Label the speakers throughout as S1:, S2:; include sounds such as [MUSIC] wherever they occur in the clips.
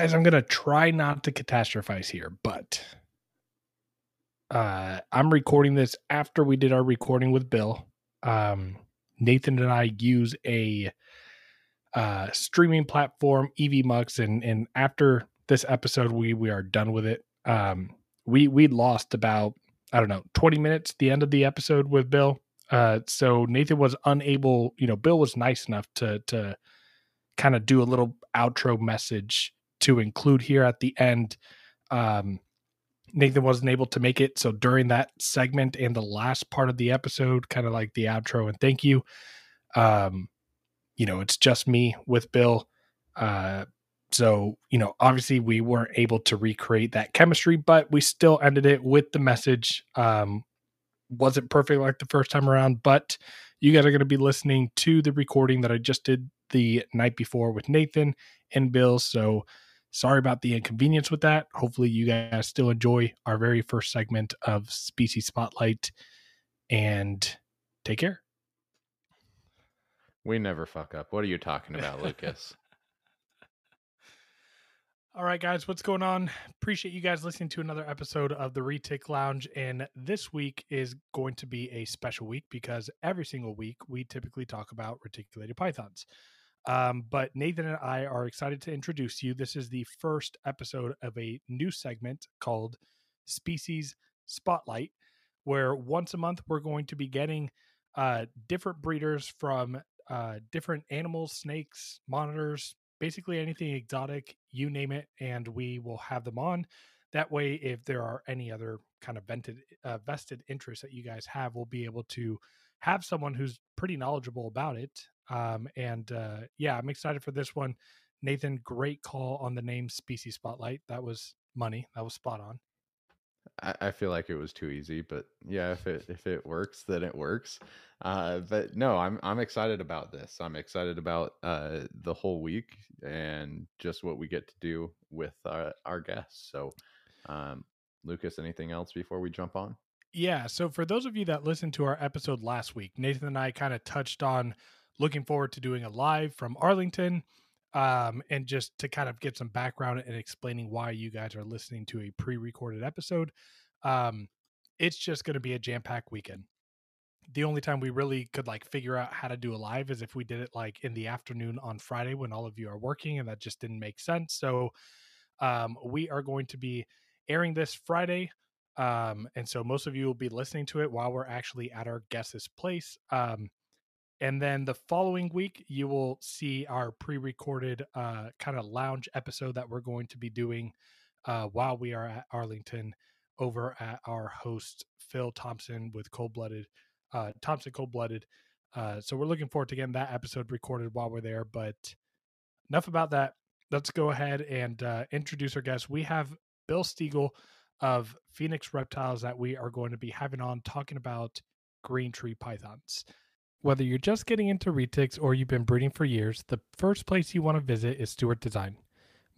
S1: guys, I'm gonna try not to catastrophize here, but uh, I'm recording this after we did our recording with Bill. Um, Nathan and I use a uh, streaming platform, EV Mux, and and after this episode, we we are done with it. Um, we we lost about I don't know 20 minutes the end of the episode with Bill. Uh, so Nathan was unable. You know, Bill was nice enough to to kind of do a little outro message to include here at the end. Um, Nathan wasn't able to make it. So during that segment and the last part of the episode, kind of like the outro and thank you, um, you know, it's just me with Bill. Uh, so, you know, obviously we weren't able to recreate that chemistry, but we still ended it with the message. Um, wasn't perfect like the first time around, but you guys are going to be listening to the recording that I just did the night before with Nathan and Bill. So, sorry about the inconvenience with that. Hopefully, you guys still enjoy our very first segment of Species Spotlight and take care.
S2: We never fuck up. What are you talking about, Lucas? [LAUGHS]
S1: All right, guys, what's going on? Appreciate you guys listening to another episode of the Retic Lounge. And this week is going to be a special week because every single week we typically talk about reticulated pythons. Um, but Nathan and I are excited to introduce you. This is the first episode of a new segment called Species Spotlight, where once a month we're going to be getting uh, different breeders from uh, different animals, snakes, monitors, basically anything exotic, you name it, and we will have them on. That way, if there are any other kind of vented, uh, vested interests that you guys have, we'll be able to have someone who's pretty knowledgeable about it um, and uh, yeah, I'm excited for this one. Nathan, great call on the name Species Spotlight. That was money. That was spot on.
S2: I, I feel like it was too easy, but yeah, if it if it works, then it works. Uh, but no, I'm I'm excited about this. I'm excited about uh, the whole week and just what we get to do with our, our guests. So, um, Lucas, anything else before we jump on?
S1: Yeah. So for those of you that listened to our episode last week, Nathan and I kind of touched on looking forward to doing a live from Arlington um, and just to kind of get some background and explaining why you guys are listening to a pre recorded episode. Um, it's just going to be a jam packed weekend. The only time we really could like figure out how to do a live is if we did it like in the afternoon on Friday when all of you are working, and that just didn't make sense. So um, we are going to be airing this Friday. Um, and so most of you will be listening to it while we're actually at our guest's place. Um, and then the following week, you will see our pre recorded uh, kind of lounge episode that we're going to be doing uh, while we are at Arlington over at our host, Phil Thompson, with Cold Blooded, uh, Thompson Cold Blooded. Uh, so we're looking forward to getting that episode recorded while we're there. But enough about that. Let's go ahead and uh, introduce our guest. We have Bill Stegall of Phoenix Reptiles that we are going to be having on talking about green tree pythons. Whether you're just getting into retics or you've been breeding for years, the first place you want to visit is Stewart Design.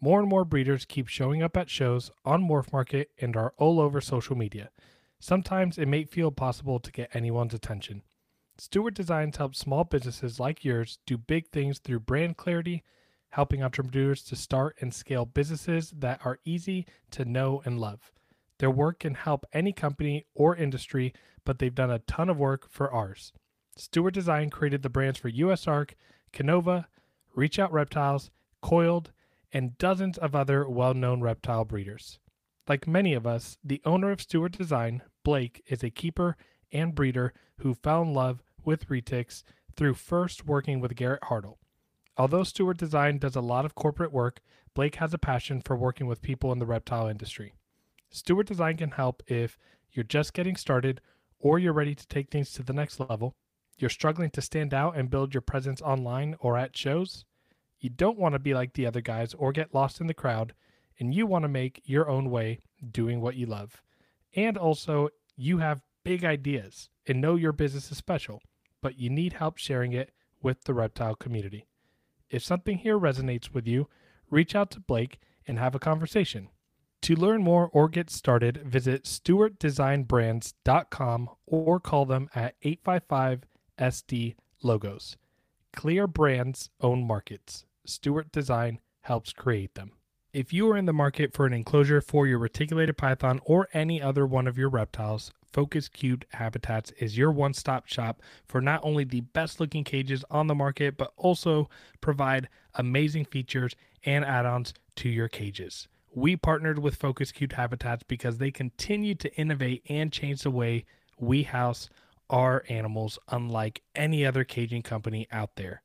S1: More and more breeders keep showing up at shows, on Morph Market, and are all over social media. Sometimes it may feel possible to get anyone's attention. Stewart Designs helps small businesses like yours do big things through brand clarity, helping entrepreneurs to start and scale businesses that are easy to know and love. Their work can help any company or industry, but they've done a ton of work for ours. Stewart Design created the brands for USARK, Kenova, Reach Out Reptiles, Coiled, and dozens of other well known reptile breeders. Like many of us, the owner of Stewart Design, Blake, is a keeper and breeder who fell in love with retics through first working with Garrett Hartle. Although Stewart Design does a lot of corporate work, Blake has a passion for working with people in the reptile industry. Stewart Design can help if you're just getting started or you're ready to take things to the next level you're struggling to stand out and build your presence online or at shows? You don't want to be like the other guys or get lost in the crowd, and you want to make your own way doing what you love. And also, you have big ideas and know your business is special, but you need help sharing it with the reptile community. If something here resonates with you, reach out to Blake and have a conversation. To learn more or get started, visit stewartdesignbrands.com or call them at 855 SD logos. Clear brands own markets. Stewart Design helps create them. If you are in the market for an enclosure for your reticulated python or any other one of your reptiles, Focus Cubed Habitats is your one stop shop for not only the best looking cages on the market, but also provide amazing features and add ons to your cages. We partnered with Focus Cubed Habitats because they continue to innovate and change the way we house our animals, unlike any other caging company out there.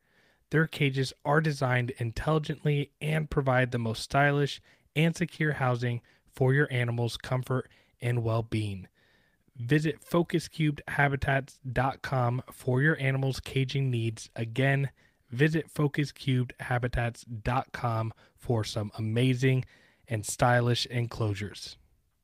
S1: Their cages are designed intelligently and provide the most stylish and secure housing for your animal's comfort and well being. Visit focuscubedhabitats.com for your animal's caging needs. Again, visit focuscubedhabitats.com for some amazing and stylish enclosures.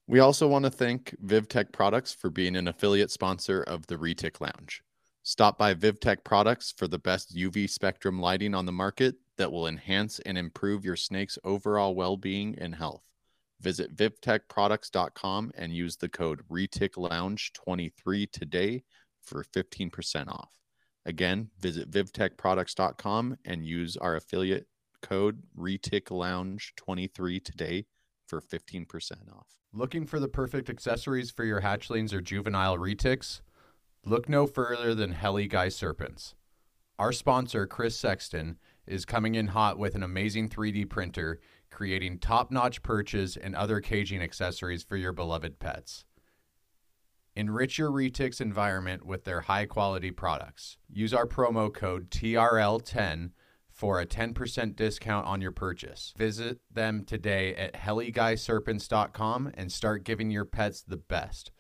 S2: We also want to thank VivTech Products for being an affiliate sponsor of the Retic Lounge. Stop by VivTech Products for the best UV spectrum lighting on the market that will enhance and improve your snake's overall well being and health. Visit vivtechproducts.com and use the code ReticLounge23 today for 15% off. Again, visit vivtechproducts.com and use our affiliate code ReticLounge23 today for 15% off.
S3: Looking for the perfect accessories for your hatchlings or juvenile retics? Look no further than HeliGuy Serpents. Our sponsor, Chris Sexton, is coming in hot with an amazing 3D printer creating top notch perches and other caging accessories for your beloved pets. Enrich your Retics environment with their high quality products. Use our promo code TRL10 for a 10% discount on your purchase. Visit them today at heliguyserpents.com and start giving your pets the best.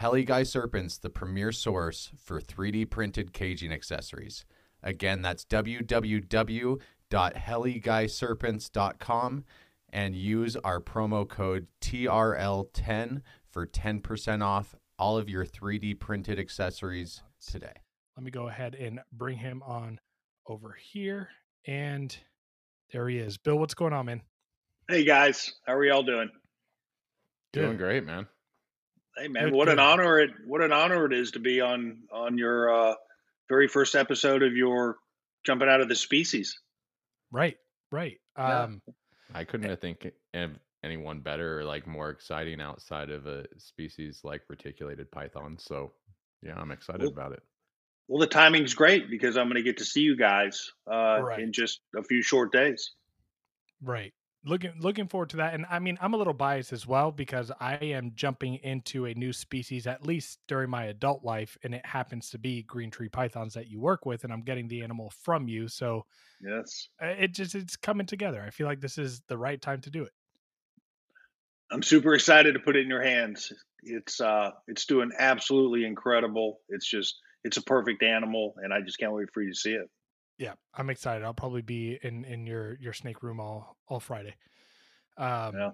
S3: HeliGuy Serpents, the premier source for 3D printed caging accessories. Again, that's www www.heliguyserpents.com and use our promo code TRL10 for 10% off all of your 3D printed accessories today.
S1: Let me go ahead and bring him on over here. And there he is. Bill, what's going on, man?
S4: Hey guys, how are y'all doing?
S2: Doing great, man.
S4: Hey man, good, what good. an honor it what an honor it is to be on on your uh very first episode of your jumping out of the species.
S1: Right, right.
S2: Yeah. Um, I couldn't eh think of anyone better or like more exciting outside of a species like reticulated python. So yeah, I'm excited well, about it.
S4: Well, the timing's great because I'm going to get to see you guys uh, right. in just a few short days.
S1: Right. Looking looking forward to that and i mean i'm a little biased as well because i am jumping into a new species at least during my adult life and it happens to be green tree pythons that you work with and i'm getting the animal from you so
S4: yes.
S1: It just it's coming together. I feel like this is the right time to do it.
S4: I'm super excited to put it in your hands. It's uh it's doing absolutely incredible. It's just it's a perfect animal and i just can't wait for you to see it
S1: yeah, I'm excited. I'll probably be in in your your snake room all all Friday. Um, yeah.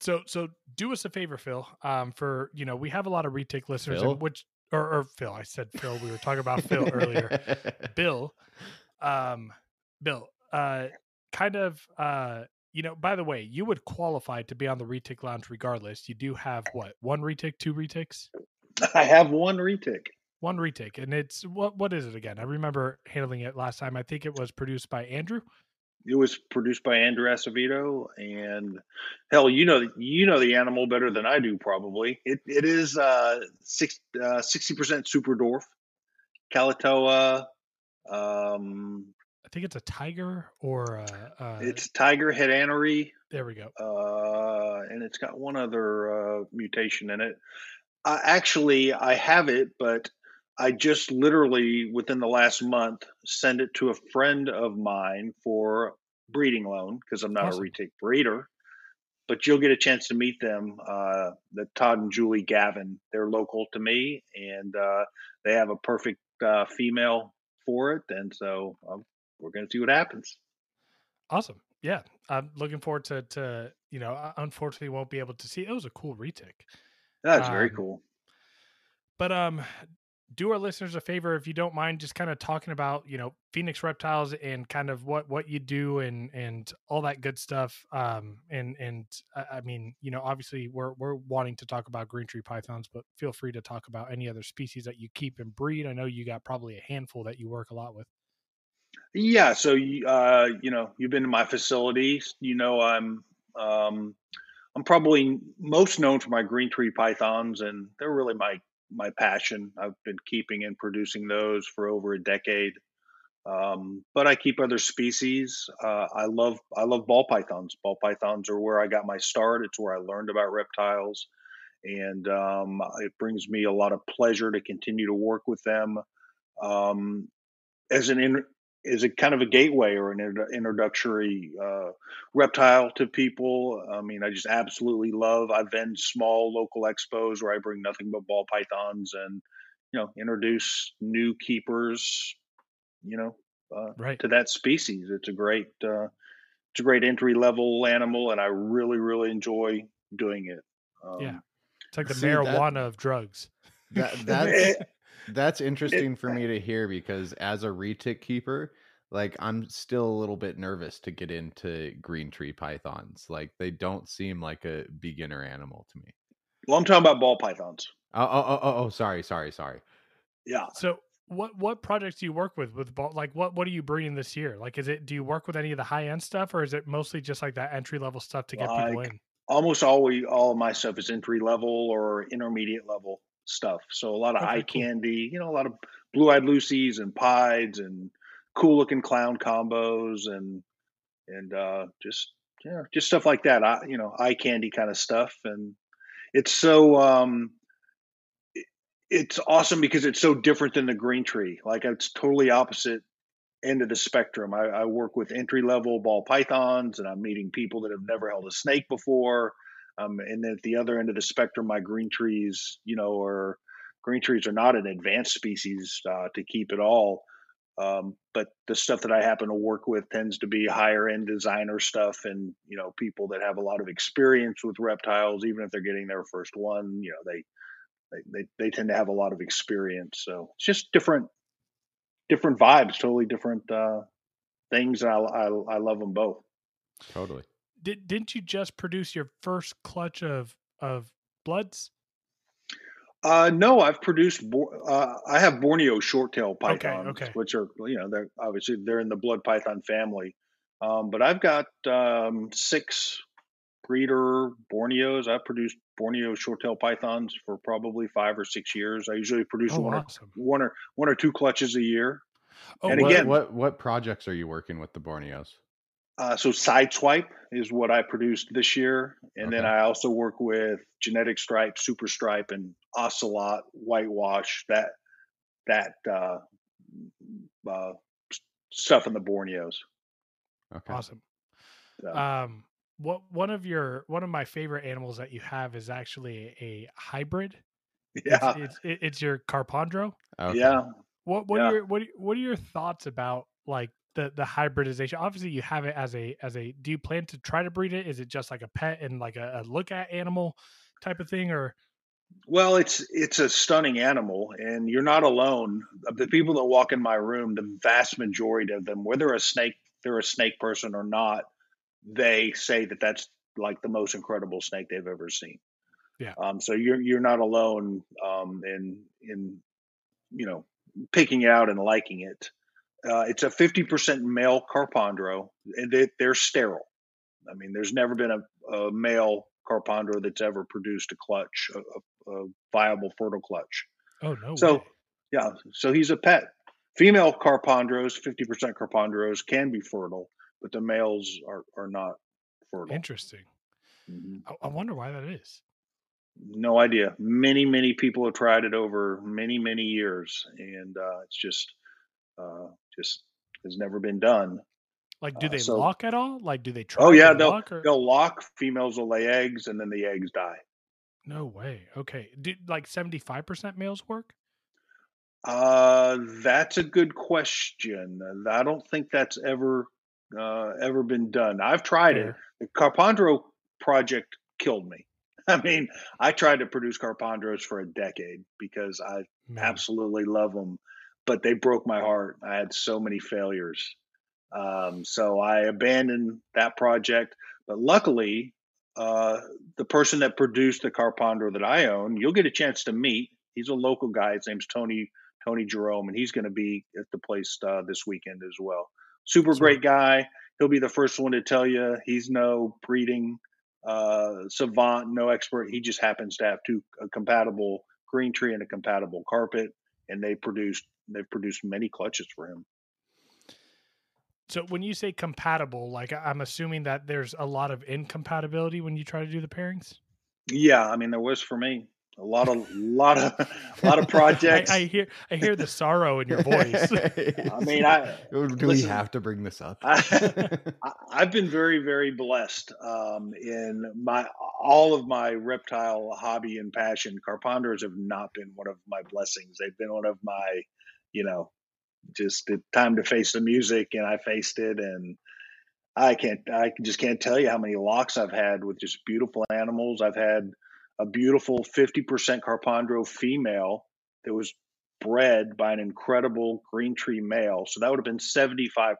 S1: So so do us a favor, Phil. Um, for you know we have a lot of retic listeners, and which or, or Phil. I said Phil. We were talking about Phil earlier. [LAUGHS] Bill, um, Bill, uh, kind of uh, you know. By the way, you would qualify to be on the retic lounge regardless. You do have what one retic, two retics.
S4: I have one retic
S1: one retake, and it's what what is it again? I remember handling it last time. I think it was produced by Andrew.
S4: It was produced by Andrew Acevedo, and hell, you know you know the animal better than I do. Probably it it is uh, uh, sixty percent super dwarf, Kalatoa. Um,
S1: I think it's a tiger or a,
S4: a, it's tiger head anery.
S1: There we go.
S4: Uh, and it's got one other uh, mutation in it. Uh, actually, I have it, but I just literally within the last month sent it to a friend of mine for breeding loan because I'm not awesome. a retic breeder. But you'll get a chance to meet them. Uh, the Todd and Julie Gavin, they're local to me, and uh, they have a perfect uh, female for it. And so um, we're going to see what happens.
S1: Awesome. Yeah, I'm looking forward to to you know. Unfortunately, won't be able to see. It was a cool retic.
S4: That's um, very cool.
S1: But um, do our listeners a favor if you don't mind just kind of talking about you know phoenix reptiles and kind of what what you do and and all that good stuff um and and i mean you know obviously we're we're wanting to talk about green tree pythons but feel free to talk about any other species that you keep and breed. I know you got probably a handful that you work a lot with.
S4: Yeah so you uh you know you've been to my facilities you know i'm Um, I'm probably most known for my green tree pythons, and they're really my my passion. I've been keeping and producing those for over a decade. Um, but I keep other species. Uh, I love I love ball pythons. Ball pythons are where I got my start. It's where I learned about reptiles, and um, it brings me a lot of pleasure to continue to work with them um, as an in, as it kind of a gateway or an introductory uh, reptile to people. I mean, I just absolutely love. I've been small local expos where I bring nothing but ball pythons and you know introduce new keepers you know, uh,
S1: right.
S4: to that species. It's a great, uh, it's a great entry level animal, and I really, really enjoy doing it.
S1: Um, yeah, it's like the see, marijuana that, of drugs.
S2: That, [LAUGHS] that's that's interesting for me to hear because as a retic keeper, like I'm still a little bit nervous to get into green tree pythons. Like they don't seem like a beginner animal to me.
S4: Well, I'm talking about ball pythons.
S2: Oh, oh, oh, oh, oh sorry, sorry, sorry.
S4: Yeah.
S1: So what what projects do you work with with ball? like what what are you breeding this year like is it do you work with any of the high end stuff or is it mostly just like that entry level stuff to get like, people in
S4: almost always all of my stuff is entry level or intermediate level stuff so a lot of okay, eye cool. candy you know a lot of blue eyed lucies and pieds and cool looking clown combos and and uh just yeah just stuff like that I, you know eye candy kind of stuff and it's so um it's awesome because it's so different than the green tree. Like it's totally opposite end of the spectrum. I, I, work with entry level ball pythons, and I'm meeting people that have never held a snake before. Um, and then at the other end of the spectrum, my green trees, you know, are green trees are not an advanced species uh, to keep at all. Um, but the stuff that I happen to work with tends to be higher end designer stuff, and you know, people that have a lot of experience with reptiles, even if they're getting their first one. You know, they they, they, they tend to have a lot of experience. So it's just different, different vibes, totally different uh, things. I, I, I love them both.
S2: Totally.
S1: Did, didn't you just produce your first clutch of, of bloods?
S4: Uh, no, I've produced. Uh, I have Borneo short-tail pythons,
S1: okay, okay.
S4: which are you know they're obviously they're in the blood python family. Um, but I've got um, six breeder Borneos. I've produced Borneo short-tail pythons for probably five or six years. I usually produce oh, one awesome. or one or one or two clutches a year.
S2: Oh, and what, again, what what projects are you working with the Borneos?
S4: Uh, so Sideswipe is what I produced this year, and okay. then I also work with Genetic Stripe, Super Stripe, and Ocelot Whitewash. That that uh, uh, stuff in the Borneos.
S1: Okay. Awesome. So. Um, what one of your one of my favorite animals that you have is actually a hybrid.
S4: Yeah,
S1: it's it's, it's your Carpondro.
S4: Okay. Yeah.
S1: What what yeah. are your what what are your thoughts about like the the hybridization? Obviously, you have it as a as a. Do you plan to try to breed it? Is it just like a pet and like a, a look at animal type of thing, or?
S4: Well, it's it's a stunning animal, and you're not alone. The people that walk in my room, the vast majority of them, whether a snake they're a snake person or not, they say that that's like the most incredible snake they've ever seen.
S1: Yeah.
S4: Um, so you're you're not alone um, in in you know picking it out and liking it. Uh, it's a 50% male carpondro, and they, they're sterile. I mean, there's never been a, a male carpondro that's ever produced a clutch, a, a, a viable fertile clutch.
S1: Oh no!
S4: So,
S1: way.
S4: yeah, so he's a pet. Female carpondros, 50% carpondros, can be fertile, but the males are are not fertile.
S1: Interesting. Mm-hmm. I, I wonder why that is.
S4: No idea. Many many people have tried it over many many years, and uh, it's just uh, just has never been done.
S1: Like, do uh, they uh, so, lock at all? Like, do they try?
S4: Oh yeah, they'll lock or? they'll lock. Females will lay eggs, and then the eggs die.
S1: No way. Okay. Do like seventy five percent males work?
S4: Uh, that's a good question. I don't think that's ever uh, ever been done. I've tried yeah. it. The Carpondro project killed me. [LAUGHS] I mean, I tried to produce Carpondros for a decade because I Man. absolutely love them, but they broke my heart. I had so many failures. Um, so I abandoned that project. But luckily, uh, the person that produced the Carpondro that I own, you'll get a chance to meet. He's a local guy. His name's Tony Tony Jerome, and he's going to be at the place uh, this weekend as well super great guy. He'll be the first one to tell you he's no breeding uh, savant, no expert. He just happens to have two a compatible green tree and a compatible carpet, and they produced they've produced many clutches for him.
S1: So when you say compatible, like I'm assuming that there's a lot of incompatibility when you try to do the pairings.
S4: Yeah, I mean there was for me a lot of lot of a [LAUGHS] lot of [LAUGHS] projects.
S1: I, I, hear I hear the sorrow in your voice. [LAUGHS]
S4: I mean, I
S2: do listen, we have to bring this up?
S4: I, have been very very blessed um, in my all of my reptile hobby and passion. Carpondros have not been one of my blessings. They've been one of my, you know, just the time to face the music, and I faced it and. I can't. I just can't tell you how many locks I've had with just beautiful animals. I've had a beautiful 50% Carpondro female that was bred by an incredible green tree male. So that would have been 75%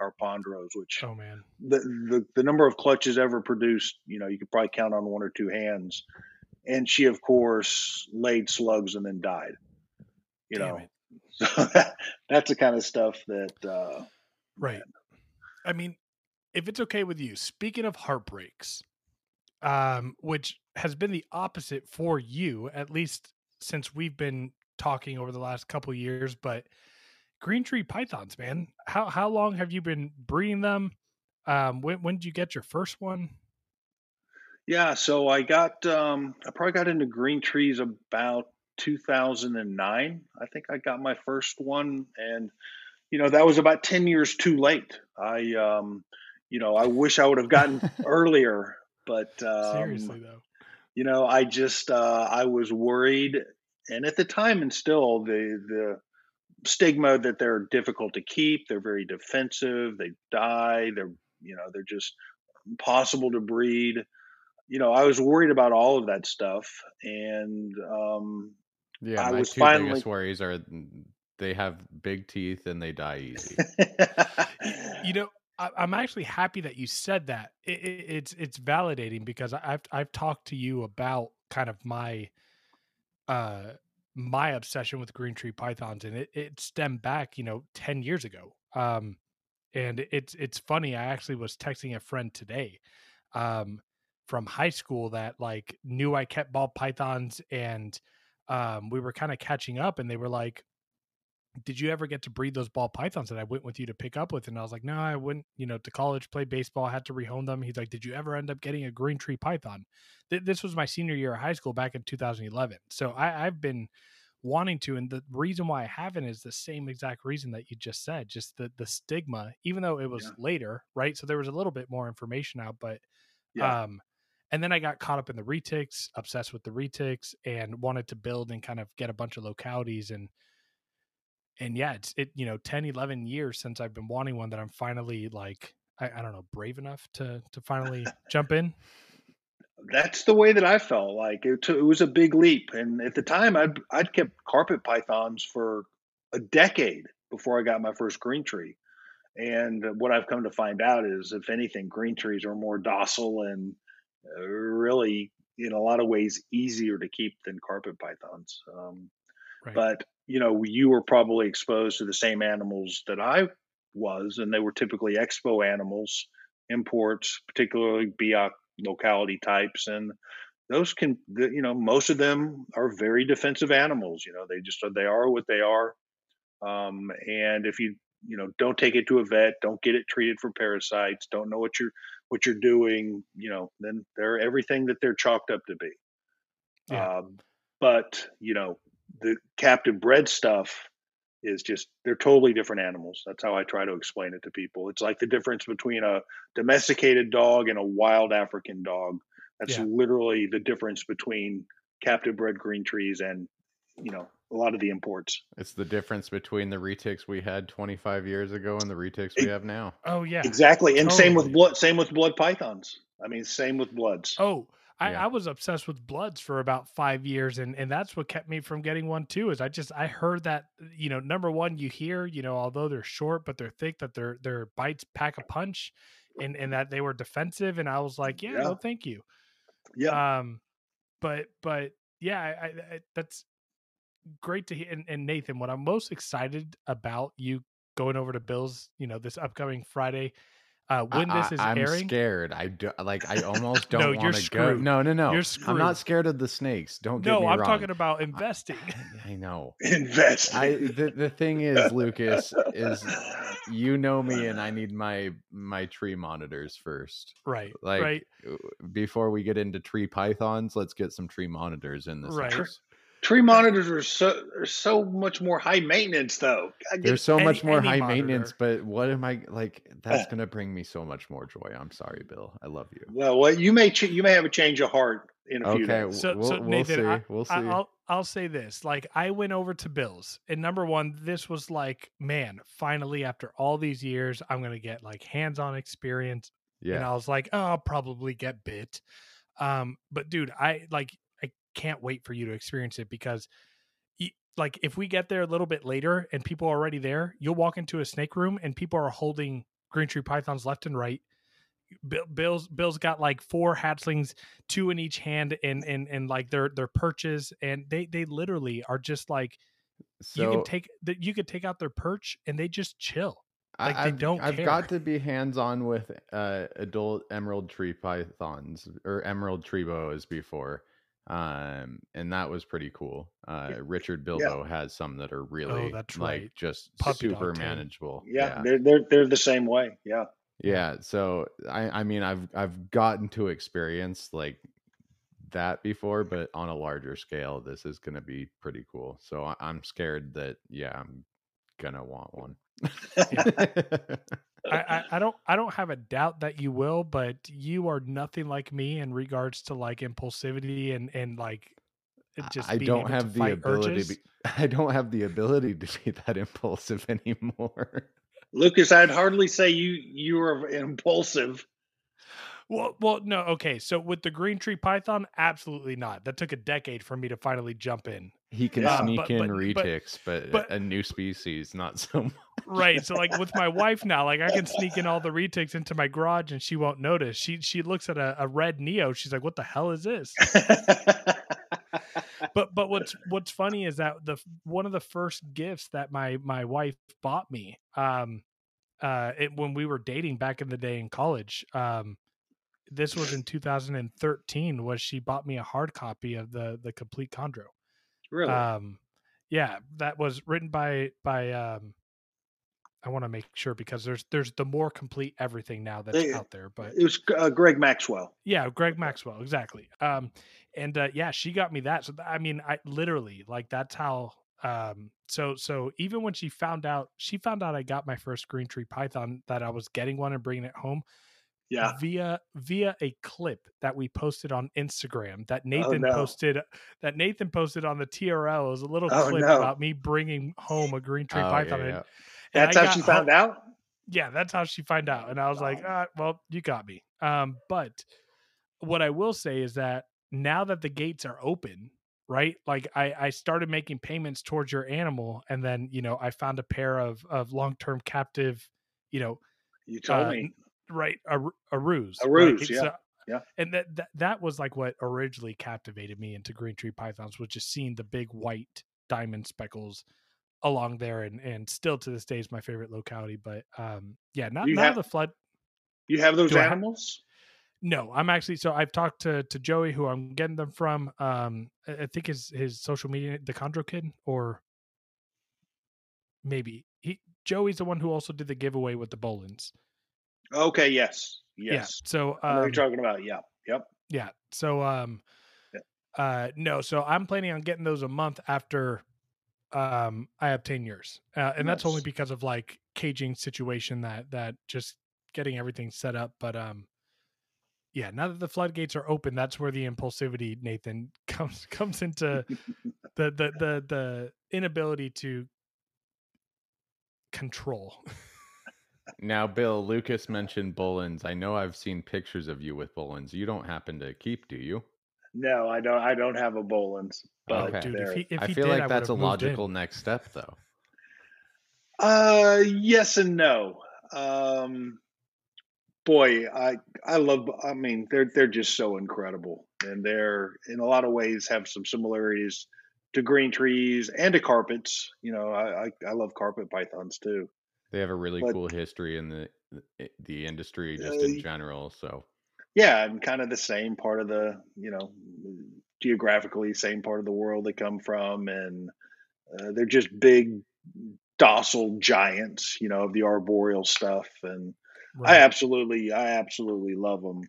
S4: Carpondros, which
S1: oh man,
S4: the, the, the number of clutches ever produced, you know, you could probably count on one or two hands. And she, of course, laid slugs and then died. You Damn know, it. So [LAUGHS] that, that's the kind of stuff that, uh,
S1: right. I mean, if it's okay with you, speaking of heartbreaks, um, which has been the opposite for you, at least since we've been talking over the last couple years. But green tree pythons, man, how how long have you been breeding them? Um, when when did you get your first one?
S4: Yeah, so I got um, I probably got into green trees about 2009. I think I got my first one, and you know that was about 10 years too late. I um, you know I wish I would have gotten [LAUGHS] earlier, but um,
S1: seriously though,
S4: you know, I just uh, I was worried, and at the time, and still the the stigma that they're difficult to keep, they're very defensive, they die, they're you know they're just impossible to breed. You know, I was worried about all of that stuff, and um,
S2: yeah, I my was two finally... biggest worries are they have big teeth and they die easy. [LAUGHS]
S1: you know, I, am actually happy that you said that. It, it, it's it's validating because I've I've talked to you about kind of my uh my obsession with green tree pythons, and it, it stemmed back, you know, ten years ago. Um, and it's it's funny. I actually was texting a friend today, um, from high school that like knew I kept ball pythons, and um, we were kind of catching up, and they were like, did you ever get to breed those ball pythons that I went with you to pick up with? And I was like, no, I wouldn't, you know, to college, play baseball, had to rehome them. He's like, did you ever end up getting a green tree python? Th- this was my senior year of high school back in 2011. So I, I've been wanting to. And the reason why I haven't is the same exact reason that you just said, just the, the stigma, even though it was yeah. later, right? So there was a little bit more information out, but, yeah. um, and then I got caught up in the retics, obsessed with the retics, and wanted to build and kind of get a bunch of localities and and yeah, it's it, you know, 10, 11 years since I've been wanting one that I'm finally like, I, I don't know, brave enough to, to finally [LAUGHS] jump in.
S4: That's the way that I felt like it, t- it was a big leap. And at the time I'd, I'd kept carpet pythons for a decade before I got my first green tree. And what I've come to find out is, if anything, green trees are more docile and really, in a lot of ways, easier to keep than carpet pythons. Um, right. But you know, you were probably exposed to the same animals that I was, and they were typically expo animals, imports, particularly Biak locality types, and those can, you know, most of them are very defensive animals. You know, they just they are what they are, um, and if you you know don't take it to a vet, don't get it treated for parasites, don't know what you're what you're doing, you know, then they're everything that they're chalked up to be. Yeah. Um, but you know the captive bred stuff is just they're totally different animals. That's how I try to explain it to people. It's like the difference between a domesticated dog and a wild African dog. That's yeah. literally the difference between captive bred green trees and you know a lot of the imports.
S2: It's the difference between the retics we had 25 years ago and the retics we have now.
S1: Oh yeah.
S4: Exactly. And totally. same with blood same with blood pythons. I mean same with bloods.
S1: Oh, I, yeah. I, was obsessed with bloods for about five years, and and that's what kept me from getting one too. Is I just I heard that you know number one you hear you know although they're short but they're thick that their their bites pack a punch, and and that they were defensive, and I was like yeah, yeah. no thank you,
S4: yeah.
S1: Um, but but yeah, I, I, that's great to hear. And, and Nathan, what I'm most excited about you going over to Bill's, you know, this upcoming Friday Uh, when this is airing.
S2: I, am
S1: airing,
S2: scared. I do, like. I almost [LAUGHS] don't
S1: No, you're
S2: want to go. No, no, no.
S1: You're screwed.
S2: I'm not scared of the snakes. Don't get
S1: no,
S2: me
S1: I'm
S2: wrong.
S1: talking about investing.
S2: I, I know. [LAUGHS]
S4: Invest.
S2: I the, the thing is, Lucas, is you know me, and I need [LAUGHS] my my tree monitors first.
S1: right,
S2: Like
S1: right.
S2: uh, before we get into tree pythons, let's get some tree monitors in this
S1: Right.
S2: house.
S4: Tree monitors are so are so much more high maintenance, though. I get-
S2: There's so much more
S1: any
S2: high maintenance, but what am I like? That's gonna bring me so much more joy. I'm sorry, Bill. I love you.
S4: well, well, you may ch- you may have a change of heart in a few
S2: Okay,
S4: days.
S1: So,
S2: we'll,
S1: so
S2: we'll
S1: Nathan,
S2: see.
S1: I,
S2: we'll see.
S1: I, will I'll say this: like, I went over to Bills, and number one, this was like, man, finally, after all these years, I'm gonna get like hands-on experience.
S2: Yeah, And
S1: I was like, oh, I'll probably get bit. Um, but dude, I like, I can't wait for you to experience it because, like, if we get there a little bit later and people are already there, you'll walk into a snake room and people are holding green tree pythons left and right. Bill, Bill's Bill's got like four hatchlings, two in each hand, and and and like their their perches, and they they literally are just like
S2: so
S1: you can take that you could take out their perch and they just chill.
S2: I-
S1: like, they
S2: I've,
S1: don't
S2: I've
S1: care.
S2: got to be hands on with uh, adult emerald tree pythons or emerald tree boas before, um, and that was pretty cool. Uh, Richard Bilbo has some that are really
S1: Oh, that's
S2: like
S1: right.
S2: just
S1: Puppy
S2: super manageable.
S4: yeah, they're they're they're the same way. Yeah.
S2: Yeah, so I I mean I've I've gotten to experience like that before, but on a larger scale, this is going to be pretty cool. So I, I'm scared that yeah, I'm gonna want one. [LAUGHS] [LAUGHS]
S1: I, I, I don't I don't have a doubt that you will, but you are nothing like me in regards to like impulsivity and and like just
S2: I
S1: being
S2: don't
S1: able to
S2: have the ability. To be, [LAUGHS] I don't have the ability to be that impulsive [LAUGHS] anymore.
S4: Lucas, I'd hardly say you you are impulsive.
S1: Well, well, no, okay. So with the green tree python, absolutely not. That took a decade for me to finally jump in.
S2: He can
S4: Yeah,
S2: sneak
S1: but-
S2: in
S1: but- but-
S2: retics, but,
S1: but-
S2: a new species, not so much.
S1: Right. So like with my wife now, like I can [LAUGHS] sneak in all the retics into my garage and she won't notice. She she looks at a, a red neo. She's like, "What the hell is this?" [LAUGHS] but but what's what's funny is that the one of the first gifts that my my wife bought me um uh it, when we were dating back in the day in college um this was in 2013 was she bought me a hard copy of the the complete chondro
S4: really?
S1: um yeah that was written by by um i want to make sure because there's there's the more complete everything now that's
S4: They-
S1: out there but
S4: it was uh, Greg Maxwell.
S1: yeah, Greg Maxwell, exactly. Um, and uh, yeah, she got me that. So I mean, I literally like that's how. Um, so so even when she found out, she found out I got my first green tree python that I was getting one and bringing it home
S4: Yeah.
S1: via via a clip that we posted on Instagram that Nathan
S4: no.
S1: posted that Nathan posted on the TRL. It was a little
S4: Oh,
S1: clip
S4: no.
S1: about me bringing home a green tree
S2: Oh,
S1: python.
S2: yeah, yeah.
S1: and I
S4: That's how she
S1: ho-
S4: found out.
S1: yeah, that's how she find out. And I was like,
S4: Oh.
S1: ah, well, you got me. Um, but what I will say is that now that the gates are open, right? Like I, I started making payments towards your animal, and then you know I found a pair of of long term captive, you know,
S4: You told
S1: uh,
S4: me.
S1: Right a, a ruse,
S4: A
S1: right?
S4: ruse, yeah,
S1: So-
S4: yeah.
S1: And that, that that was like what originally captivated me into green tree pythons was just seeing the big white diamond speckles along there and and still to this day is my favorite locality but um yeah not now
S4: have-
S1: the flood
S4: You have those
S1: Do
S4: animals?
S1: no i'm actually so i've talked to to joey who i'm getting them from um i I think his his social media the chondro kid or maybe he joey's the one who also did the giveaway with the Boelens
S4: Okay. Yes. Yes.
S1: yeah so
S4: I know what
S1: um,
S4: you're talking about. Yeah. Yep.
S1: Yeah. So um uh no, so I'm planning on getting those a month after um I obtain yours. Uh, and that's only because of like caging situation that that just getting everything set up, but um yeah, now that the floodgates are open, that's where the impulsivity Nathan [LAUGHS] comes comes into [LAUGHS] the the the the inability to control.
S2: Now, Bill, Lucas mentioned Boelens. I know I've seen pictures of you with Boelens. You don't happen to keep, do you?
S4: No, I don't. I don't have a Boelen's. But
S2: Okay.
S1: Dude, if he if
S2: I feel
S1: did,
S2: like
S1: I
S2: that's a
S1: would've in.
S2: logical next step, though.
S4: Uh, yes and no. Um, boy, I I love. I mean, they're they're just so incredible, and they're in a lot of ways have some similarities to green trees and to carpets. You know, I I, I love carpet pythons too.
S2: They have a really
S4: But-
S2: cool history in the the industry just in
S4: Uh,
S2: general. So
S4: yeah, and kind of the same part of the, you know, geographically same part of the world they come from, and uh, they're just big, docile giants, you know, of the arboreal stuff. And I absolutely, I absolutely love them.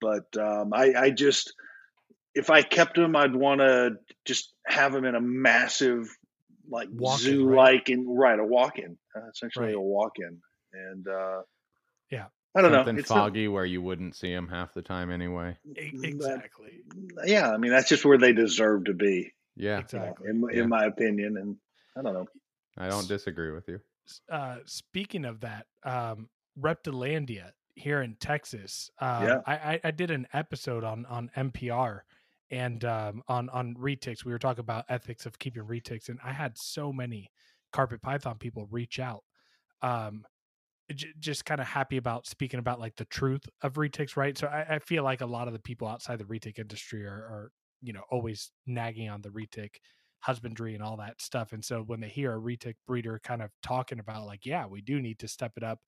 S4: But um, I, I just, if I kept them, I'd want to just have them in a massive, like
S1: Walk-in,
S4: zoo,
S1: right?
S4: like in right a walk-in, uh, essentially
S1: Right.
S4: a walk-in, and uh,
S1: Yeah.
S4: I don't
S2: something
S4: know. It's not-
S2: foggy where you wouldn't see them half the time anyway.
S1: E-
S4: that-
S1: Exactly.
S4: yeah, I mean that's just where they deserve to be,
S2: Yeah,
S4: you know,
S1: Exactly.
S4: in, in
S2: Yeah.
S4: my opinion. And I don't know.
S2: I don't disagree with you.
S1: Uh, speaking of that, um, Reptilandia here in Texas. Um,
S4: Yeah.
S1: I, I, I did an episode on on NPR and um, on on retics. We were talking about ethics of keeping retics, and I had so many carpet python people reach out. Um, j- just kind of happy about speaking about like the truth of retics, right? So I, I feel like a lot of the people outside the retic industry are, are you know always nagging on the retic husbandry and all that stuff. And so when they hear a retic breeder kind of talking about like, yeah, we do need to step it up,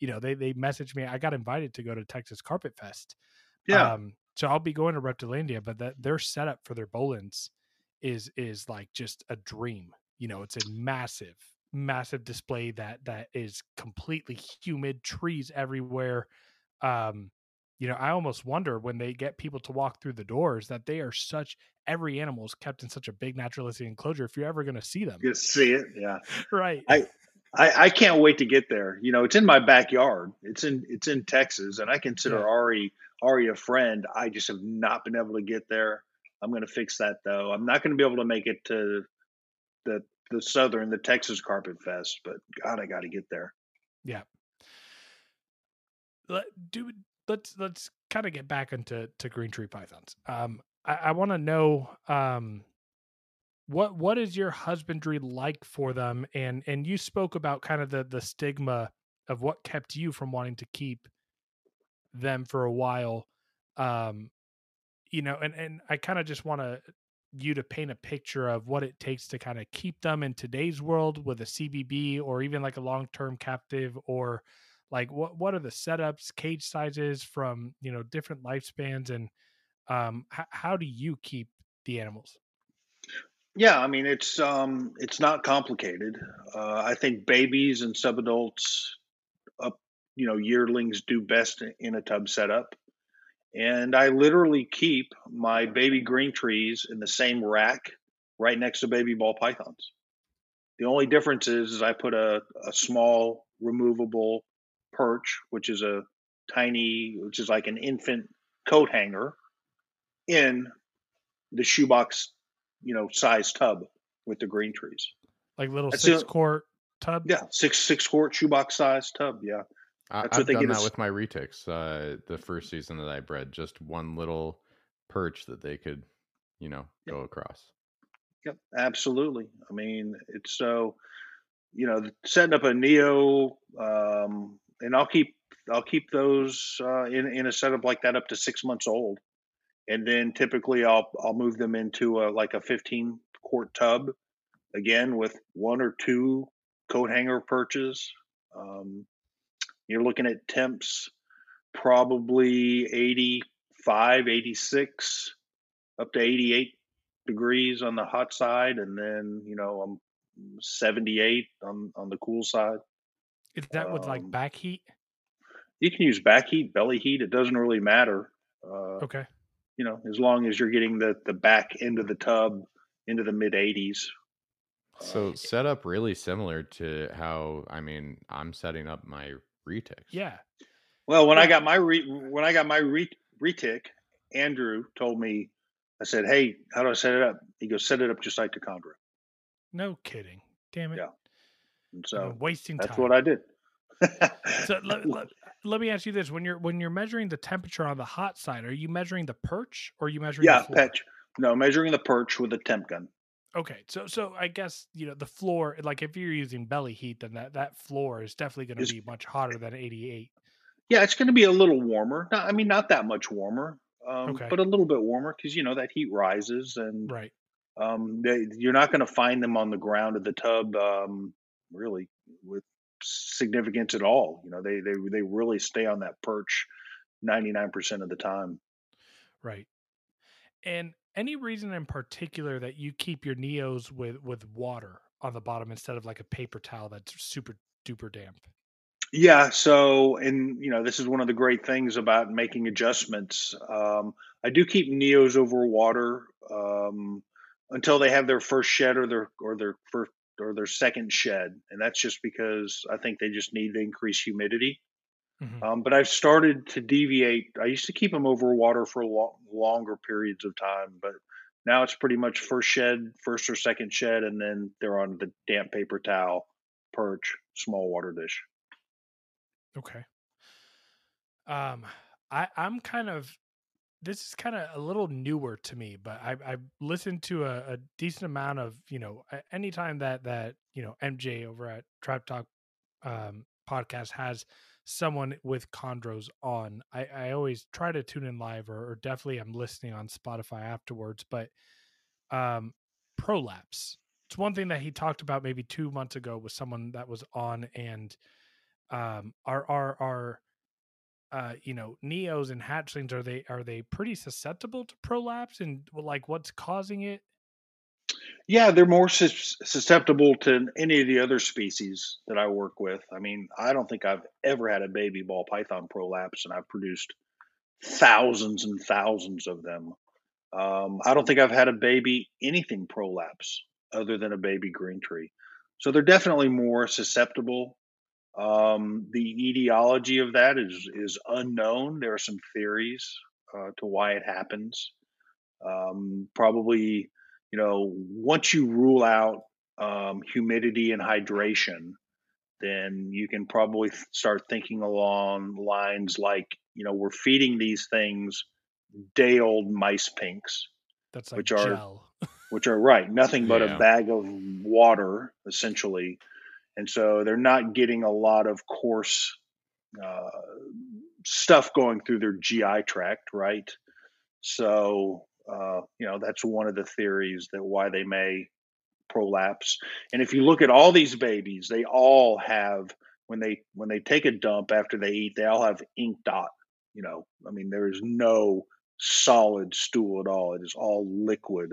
S1: you know, they they message me. I got invited to go to Texas Carpet Fest.
S4: Yeah,
S1: Um, so I'll be going to Reptilandia, but that their setup for their Boelens is is like just a dream. You know, it's a massive, massive display that that is completely humid, trees everywhere. Um, you know, I almost wonder when they get people to walk through the doors that they are such every animal is kept in such a big naturalistic enclosure. If you're ever going to see them,
S4: you see it. Yeah, [LAUGHS]
S1: right?
S4: I, I I can't wait to get there. You know, it's in my backyard. It's in it's in Texas, and I consider
S1: Yeah.
S4: Ari Ari a friend. I just have not been able to get there. I'm going to fix that though. I'm not going to be able to make it to the the southern the Texas Carpet Fest, but God, I got to get there.
S1: Yeah. Let do let's let's kind of get back into to green tree pythons. Um, I, I want to know um, what what is your husbandry like for them, and and you spoke about kind of the the stigma of what kept you from wanting to keep them for a while. Um, you know, and and I kind of just want to you to paint a picture of what it takes to kind of keep them in today's world with a CBB or even like a long-term captive or like what what are the setups, cage sizes from, you know, different lifespans and um h- how do you keep the animals?
S4: Yeah, I mean it's um it's not complicated. Uh, I think babies and subadults up you know yearlings do best in a tub setup. And I literally keep my baby green trees in the same rack right next to baby ball pythons. The only difference is, is I put a, a small removable perch, which is a tiny, which is like an infant coat hanger, in the shoebox, you know, size tub with the green trees.
S1: Like little
S4: That's
S1: six
S4: it.
S1: quart tub?
S4: Yeah, six six quart shoebox size tub. Yeah,
S2: I,
S4: That's
S2: I've
S4: what they
S2: done
S4: get
S2: that
S4: us-
S2: with my retics. Uh, the first season that I bred, just one little perch that they could, you know,
S4: Yep.
S2: go across.
S4: Yep, absolutely. I mean, it's so you know setting up a neo, um, and I'll keep I'll keep those uh, in in a setup like that up to six months old, and then typically I'll I'll move them into a like a fifteen quart tub, again with one or two coat hanger perches. Um, you're looking at temps probably 85, 86, up to 88 degrees on the hot side, and then you know I'm 78 on on the cool side.
S1: Is that with like
S4: Um,
S1: back heat?
S4: You can use back heat, belly heat. It doesn't really matter. Uh,
S1: Okay.
S4: You know, as long as you're getting the the back end of the tub into the mid 80s.
S2: So set up really similar to how I mean I'm setting up my retic.
S1: Yeah.
S4: Well, when I got my re, when I got my re, retic, Andrew told me, I said, "Hey, how do I set it up?" He goes, "Set it up just like the Chondro."
S1: No kidding. Damn it.
S4: Yeah. And
S1: I've
S4: so
S1: been wasting
S4: that's
S1: time.
S4: what I did.
S1: so [LAUGHS] let, let, let me ask you this: when you're when you're measuring the temperature on the hot side, are you measuring the perch or are you measuring
S4: yeah, perch. No, measuring the perch with a temp gun.
S1: Okay, so so I guess you know the floor. Like if you're using belly heat, then that that floor is definitely going to be much hotter than 88.
S4: Yeah, it's going to be a little warmer. Not, I mean, not that much warmer, um,
S1: Okay.
S4: but a little bit warmer because you know that heat rises, and
S1: Right.
S4: um, they, you're not going to find them on the ground of the tub. Um, really, with significance at all. You know, they they they really stay on that perch 99% of the time.
S1: Right. And any reason in particular that you keep your neos with with water on the bottom instead of like a paper towel that's super duper damp?
S4: Yeah. So, and you know, this is one of the great things about making adjustments. Um, I do keep neos over water um, until they have their first shed or their or their first or their second shed, and that's just because I think they just need to increase humidity. Mm-hmm. Um, but I've started to deviate. I used to keep them over water for lo- longer periods of time, but now it's pretty much first shed, first or second shed, and then they're on the damp paper towel, perch, small water dish.
S1: Okay. Um, I I'm kind of this is kind of a little newer to me, but I I listened to a, a decent amount of you know anytime that that you know MJ over at Tribe Talk um, podcast has someone with chondros on, I, I always try to tune in live or, or definitely I'm listening on Spotify afterwards. But um, prolapse, it's one thing that he talked about maybe two months ago with someone that was on, and um, are are are uh, you know neos and hatchlings are they are they pretty susceptible to prolapse and like what's causing it?
S4: Yeah, they're more sus- susceptible to any of the other species that I work with. I mean, I don't think I've ever had a baby ball python prolapse, and I've produced thousands and thousands of them. Um, I don't think I've had a baby anything prolapse other than a baby green tree. So they're definitely more susceptible. Um, the etiology of that is is unknown. There are some theories uh, to why it happens. Um, probably you know, once you rule out um, humidity and hydration, then you can probably start thinking along lines like, you know, we're feeding these things day old mice pinks.
S1: That's like which are [LAUGHS]
S4: which are right, nothing but yeah. a bag of water essentially, and so they're not getting a lot of coarse uh, stuff going through their GI tract, right? So uh, you know, that's one of the theories that why they may prolapse. And if you look at all these babies, they all have when they when they take a dump after they eat, they all have ink dot. You know, I mean, there is no solid stool at all. It is all liquid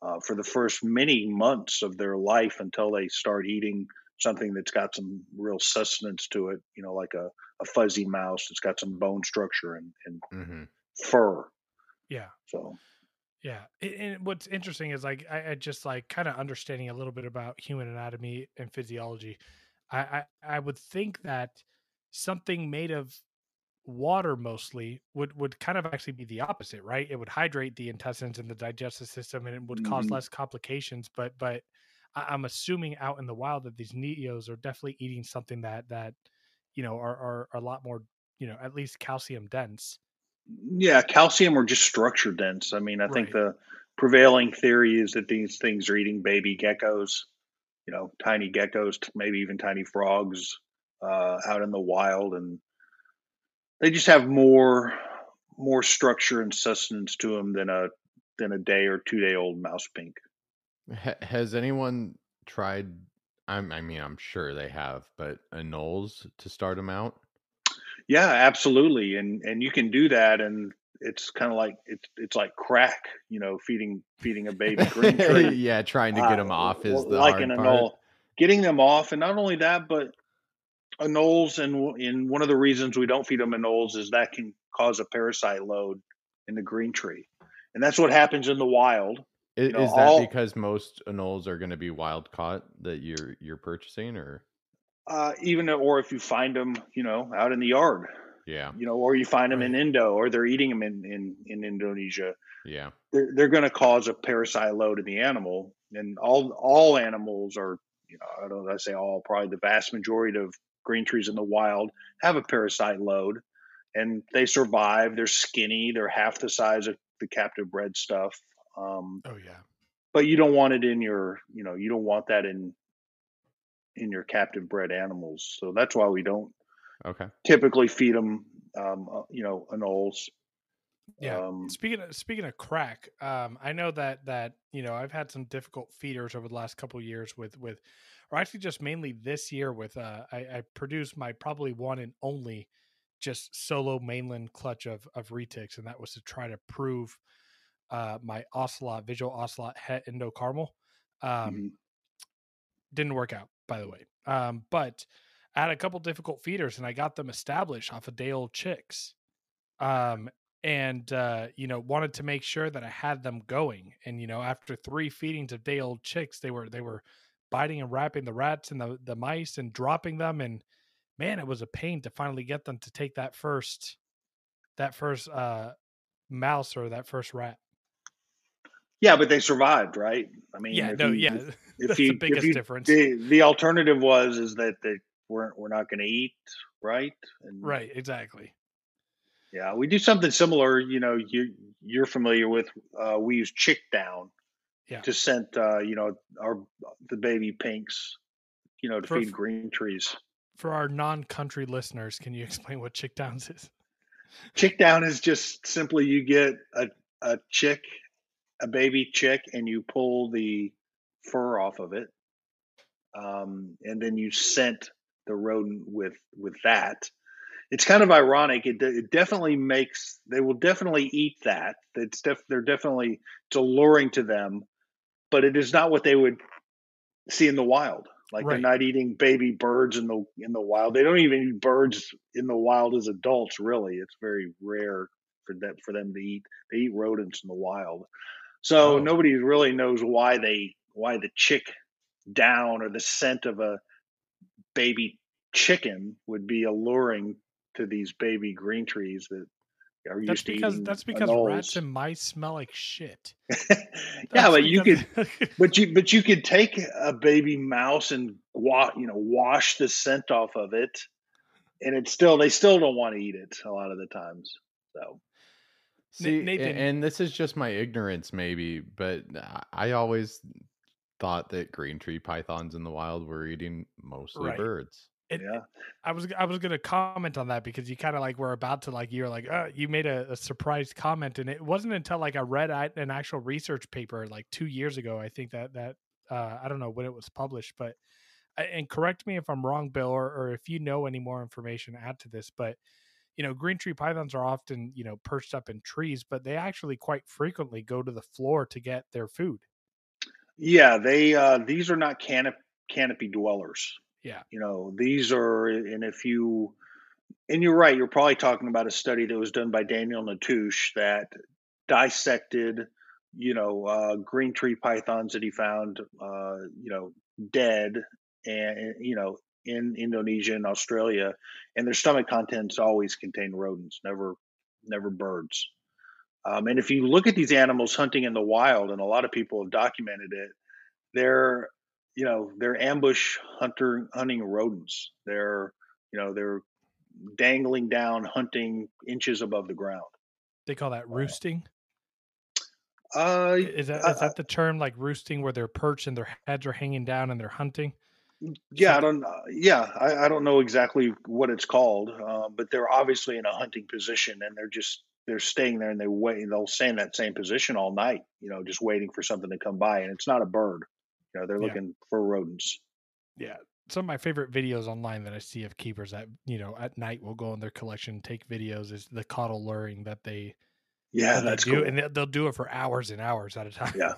S4: uh, for the first many months of their life until they start eating something that's got some real sustenance to it. You know, like a, a fuzzy mouse that's got some bone structure and, and mm-hmm. fur.
S1: Yeah.
S4: So
S1: yeah, and what's interesting is like I, I just like kind of understanding a little bit about human anatomy and physiology. I, I I would think that something made of water mostly would would kind of actually be the opposite, right? It would hydrate the intestines and the digestive system, and it would cause mm-hmm. less complications. But but I, I'm assuming out in the wild that these neos are definitely eating something that that you know are are, are a lot more you know at least calcium dense
S4: yeah, calcium or just structure dense. I mean, I think the prevailing theory is that these things are eating baby geckos, you know, tiny geckos, maybe even tiny frogs uh, out in the wild, and they just have more more structure and sustenance to them than a than a day or two day old mouse pink.
S2: Has anyone tried? I'm, I mean, I'm sure they have, but anoles to start them out.
S4: Yeah, absolutely, and and you can do that, and it's kind of like it's it's like crack, you know, feeding feeding a baby green [LAUGHS] tree.
S2: yeah, trying to get them uh, off is the like hard an part.
S4: Getting them off, and not only that, but anoles, and in one of the reasons we don't feed them anoles is that can cause a parasite load in the green tree, and that's what happens in the wild.
S2: Is, know, is that all, because most anoles are going to be wild caught that you're you're purchasing, or
S4: uh, even or if you find them, you know, out in the yard.
S2: Yeah.
S4: You know, or you find them right. in Indo, or they're eating them in in, in Indonesia.
S2: Yeah.
S4: They're they're going to cause a parasite load in the animal, and all all animals are, you know, I don't know, I say all, probably the vast majority of green trees in the wild have a parasite load, and they survive. They're skinny. They're half the size of the captive bred stuff. Um,
S1: oh yeah.
S4: But you don't want it in your, you know, you don't want that in in your captive bred animals. So that's why we don't
S2: okay
S4: typically feed them, um, uh, you know, anoles.
S1: Yeah. Um, speaking of speaking of crack, um, I know that that you know I've had some difficult feeders over the last couple years with with or actually just mainly this year with uh I, I produced my probably one and only just solo mainland clutch of of retics, and that was to try to prove uh my ocelot visual ocelot het endo caramel. Um
S4: Mhm.
S1: didn't work out, by the way. Um, but I had a couple difficult feeders and I got them established off of day old chicks. Um, and uh, you know, wanted to make sure that I had them going. And you know, after three feedings of day old chicks, they were they were biting and wrapping the rats and the the mice and dropping them. And man, it was a pain to finally get them to take that first that first uh mouse or that first rat.
S4: Yeah, but they survived, right? I mean,
S1: Yeah, no,
S4: you-
S1: yeah.
S4: If [LAUGHS]
S1: That's
S4: you,
S1: the biggest
S4: you-
S1: difference.
S4: The, the alternative was is that they weren't we're not going to eat, right? And
S1: Right, exactly.
S4: Yeah, we do something similar. You know, you you're familiar with. Uh, we use chick down
S1: Yeah.
S4: to scent. Uh, you know, our the baby pinks. You know, to
S1: For-
S4: feed green trees.
S1: For our non-country listeners, can you [LAUGHS] explain what chick downs is?
S4: Chick down is just simply you get a a chick, a baby chick, and you pull the fur off of it, um, and then you scent the rodent with with that. It's kind of ironic. It, it definitely makes they will definitely eat that. It's def, they're definitely it's alluring to them, but it is not what they would see in the wild. Like
S1: Right.
S4: they're not eating baby birds in the in the wild. They don't even eat birds in the wild as adults. Really, it's very rare for them for them to eat. They eat rodents in the wild. So
S1: Oh.
S4: nobody really knows why they why the chick down or the scent of a baby chicken would be alluring to these baby green trees that are used
S1: That's
S4: to
S1: because
S4: eating
S1: that's because rats and mice smell like shit. [LAUGHS]
S4: yeah, but you could [LAUGHS] but you but you could take a baby mouse and wa- you know wash the scent off of it, and it's still they still don't want to eat it a lot of the times. So
S2: See,
S1: Nathan-
S2: and this is just my ignorance, maybe, but I- I always thought that green tree pythons in the wild were eating mostly
S1: Right.
S2: birds.
S1: it-
S4: yeah,
S1: I was I was gonna comment on that because you kind of like were about to like you're like uh, you made a, a surprise comment and it wasn't until like I read an actual research paper like two years ago I think that that uh, I don't know when it was published but and correct me if I'm wrong Bill or, or if you know any more information add to this but you know green tree pythons are often you know perched up in trees but they actually quite frequently go to the floor to get their food
S4: yeah. They uh, these are not canop- canopy dwellers.
S1: yeah
S4: You know, these are, and if you, and you're right, you're probably talking about a study that was done by Daniel Natusch that dissected, you know, uh, green tree pythons that he found, uh, you know, dead, and you know, in Indonesia and Australia, and their stomach contents always contain rodents, never, never birds. Um, and if you look at these animals hunting in the wild, and a lot of people have documented it, they're you know they're ambush hunter hunting rodents. They're you know they're dangling down hunting inches above the ground.
S1: They call that roosting?
S4: uh
S1: is that is that the term like roosting where they're perched and their heads are hanging down and they're hunting
S4: yeah i don't uh, yeah I, I don't know exactly what it's called uh, but they're obviously in a hunting position and they're just they're staying there and they wait they'll stay in that same position all night you know just waiting for something to come by and it's not a bird you know they're
S1: Yeah.
S4: looking for rodents
S1: Yeah. Some of my favorite videos online that I see of keepers that, you know, at night will go in their collection, take videos is the caudal luring that they,
S4: yeah
S1: that they
S4: that's
S1: do.
S4: cool
S1: And they'll, they'll do it for hours and hours at a [LAUGHS] time.
S4: Yeah.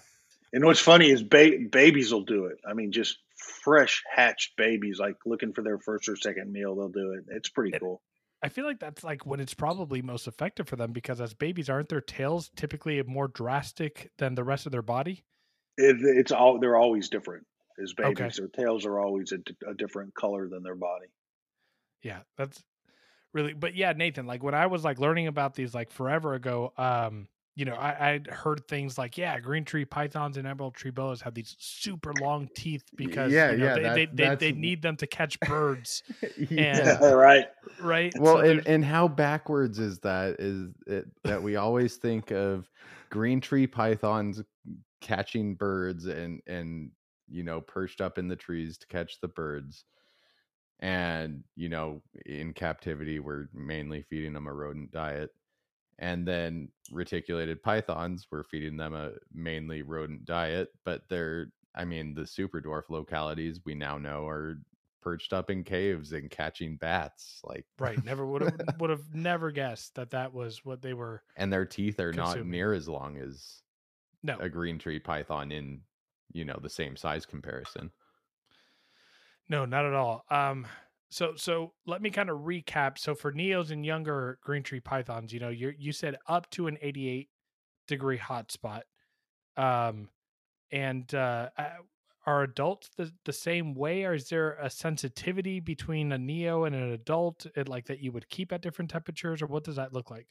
S4: And what's funny is ba- babies will do it. I mean, just fresh hatched babies, like looking for their first or second meal, they'll do it. It's pretty cool.
S1: I feel like that's like when it's probably most effective for them because as babies, aren't their tails typically more drastic than the rest of their body?
S4: It, it's all they're always different as
S1: Okay.
S4: babies. Their tails are always a different color than their body.
S1: Yeah, that's really. But yeah, Nathan, like when I was like learning about these like forever ago, um, you know, I I'd heard things like yeah, green tree pythons and emerald tree boas have these super long teeth because
S2: yeah,
S1: you know,
S2: yeah,
S1: they,
S2: that-
S1: they, they, they need them to catch [LAUGHS] birds,
S2: yeah. [LAUGHS]
S4: right.
S1: right?
S2: Well,
S1: So
S2: and, and how backwards is that? Is it that we always think of green tree pythons catching birds and and you know perched up in the trees to catch the birds, and you know in captivity we're mainly feeding them a rodent diet, and then reticulated pythons we're feeding them a mainly rodent diet, but they're I mean, the super dwarf localities we now know are perched up in caves and catching bats. Like
S1: right, never would have [LAUGHS] would have never guessed that that was what they were.
S2: And their teeth are not near as long as
S1: No,
S2: a green tree python in you know the same size comparison.
S1: No, not at all. Um, so so let me kind of recap. So for neos and younger green tree pythons, you know, you you said up to an 88 degree hotspot. Um, and uh, uh, are adults the, the same way, or is there a sensitivity between a neo and an adult, it, like that you would keep at different temperatures, or what does that look like?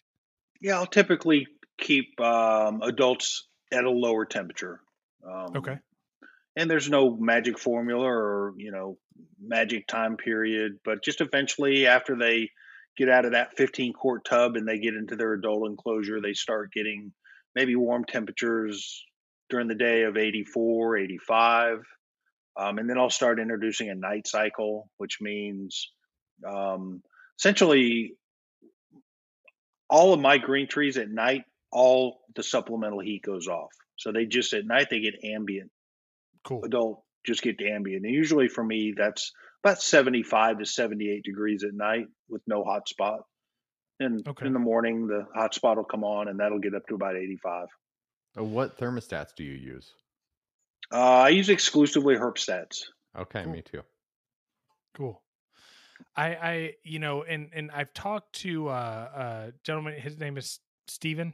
S4: Yeah, I'll typically keep um, adults at a lower temperature. Um,
S1: Okay.
S4: And there's no magic formula or you know magic time period, but just eventually after they get out of that 15 quart tub and they get into their adult enclosure, they start getting maybe warm temperatures during the day of 84, 85. Um, and then I'll start introducing a night cycle, which means um, essentially all of my green trees at night, all the supplemental heat goes off. So they just at night they get ambient.
S1: Cool.
S4: Adult just get to ambient. And usually for me that's about 75 to 78 degrees at night with no hot spot. And
S1: Okay.
S4: in the morning the hot spot will come on and that'll get up to about 85.
S2: Uh, What thermostats do you use?
S4: Uh, I use exclusively Herpstats.
S2: Okay,
S1: Cool.
S2: me too.
S1: Cool. I I you know and and I've talked to uh uh gentleman his name is Stephen.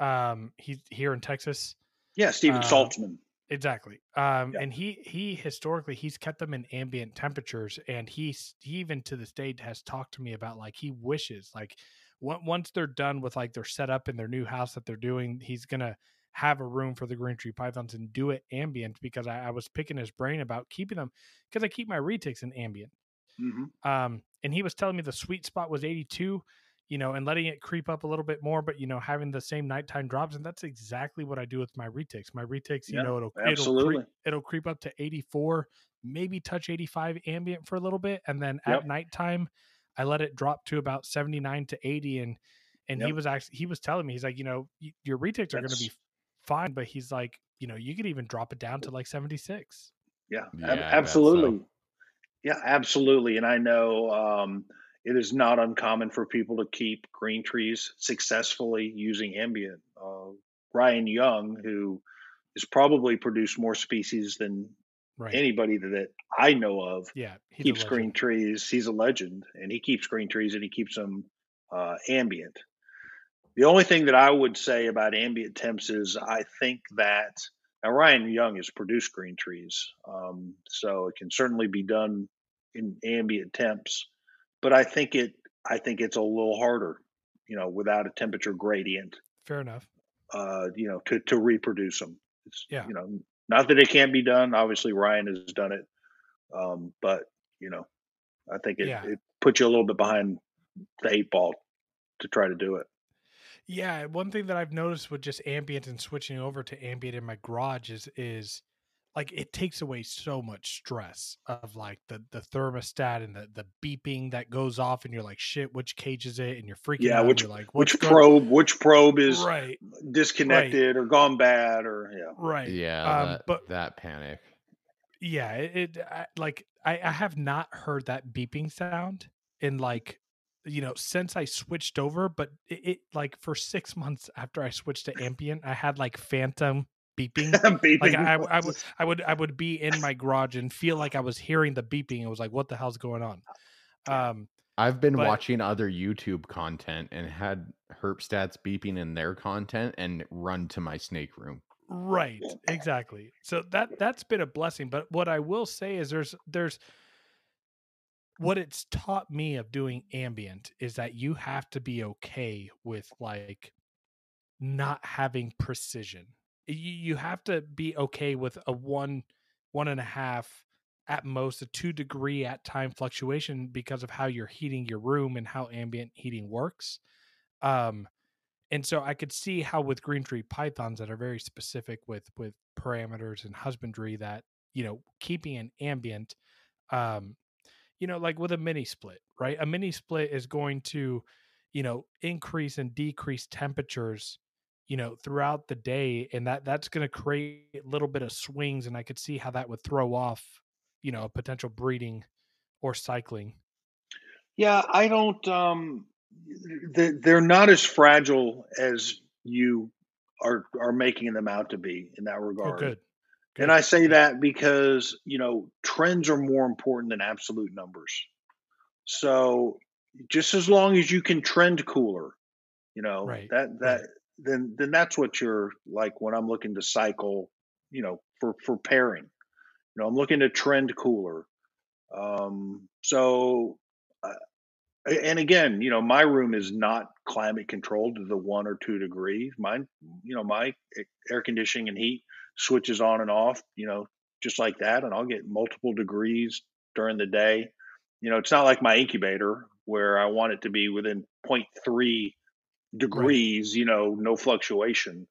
S1: Um he's here in Texas.
S4: Yeah, Stephen
S1: Uh,
S4: Saltzman.
S1: Exactly. Um
S4: Yeah.
S1: and he he historically he's kept them in ambient temperatures and he's he even to this day has talked to me about like he wishes like on- once they're done with like their setup in their new house that they're doing, he's gonna have a room for the green tree pythons and do it ambient because I, I was picking his brain about keeping them because I keep my retics in ambient.
S4: hmm
S1: um and he was telling me the sweet spot was 82 you know and letting it creep up a little bit more but you know having the same nighttime drops and that's exactly what i do with my retics. my retics, you
S4: Yeah,
S1: know it'll
S4: absolutely.
S1: it'll creep, it'll creep up to 84 maybe touch 85 ambient for a little bit and then at
S4: Yep.
S1: nighttime i let it drop to about 79 to 80 and and he was actually he was telling me he's like you know your retics are going to be fine but he's like you know you could even drop it down to like 76
S4: Yeah,
S2: Yeah,
S4: ab-
S2: I so.
S4: absolutely. Yeah, absolutely. And I know um, it is not uncommon for people to keep green trees successfully using ambient. Uh, Ryan Young, who has probably produced more species than
S1: right
S4: anybody that I know of,
S1: yeah
S4: keeps green trees. He's a legend, and he keeps green trees and he keeps them uh, ambient. The only thing that I would say about ambient temps is I think that now Ryan Young has produced green trees, um, so it can certainly be done in ambient temps. But I think it I think it's a little harder, you know, without a temperature gradient,
S1: fair enough
S4: uh, you know, to to reproduce them. It's,
S1: Yeah.
S4: you know, not that it can't be done. Obviously, Ryan has done it, um, but you know, I think it,
S1: Yeah.
S4: it puts you a little bit behind the eight ball to try to do it.
S1: Yeah, one thing that I've noticed with just ambient and switching over to ambient in my garage is is like it takes away so much stress of like the the thermostat and the the beeping that goes off and you're like shit which cage is it and you're freaking
S4: Yeah,
S1: out
S4: which-
S1: and you're like what's
S4: Which
S1: going-
S4: probe? Which probe is
S1: right
S4: disconnected or gone bad or yeah.
S1: right
S2: Yeah,
S1: Um,
S2: that,
S1: but-
S2: that panic.
S1: yeah it, it I, like I, I have not heard that beeping sound in like you know since i switched over but it, it like for six months after i switched to ambient i had like phantom beeping. [LAUGHS]
S4: Beeping.
S1: Like I, I would [LAUGHS] i would i would be in my garage and feel like i was hearing the beeping it was like what the hell's going on? Um
S2: I've been
S1: But-
S2: watching other YouTube content and had Herpstats beeping in their content and run to my snake room.
S1: right exactly. So that that's been a blessing but what i will say is there's there's what it's taught me of doing ambient is that you have to be okay with like not having precision you, have to be okay with a one one and a half at most a two degree at time fluctuation because of how you're heating your room and how ambient heating works um and so i could see how with green tree pythons that are very specific with with parameters and husbandry that you know keeping an ambient um you know like with a mini split right? A mini split is going to you know increase and decrease temperatures you know, throughout the day, and that that's going to create a little bit of swings, and I could see how that would throw off, you know, a potential breeding or cycling.
S4: Yeah, I don't. Um, they're not as fragile as you are are making them out to be in that
S1: Oh,
S4: regard.
S1: good.
S4: And I say that because you know trends are more important than absolute numbers. So just as long as you can trend cooler, you know
S1: Right.
S4: that
S1: Right
S4: then then that's what you're like when I'm looking to cycle, you know, for for pairing. You know, I'm looking to trend cooler. Um, so, uh, and again, you know, my room is not climate controlled to the one or two degrees. Mine, you know, my air conditioning and heat switches on and off. You know, just like that, and I'll get multiple degrees during the day. You know, it's not like my incubator where I want it to be within 0.3 degrees, right. you know, no fluctuation.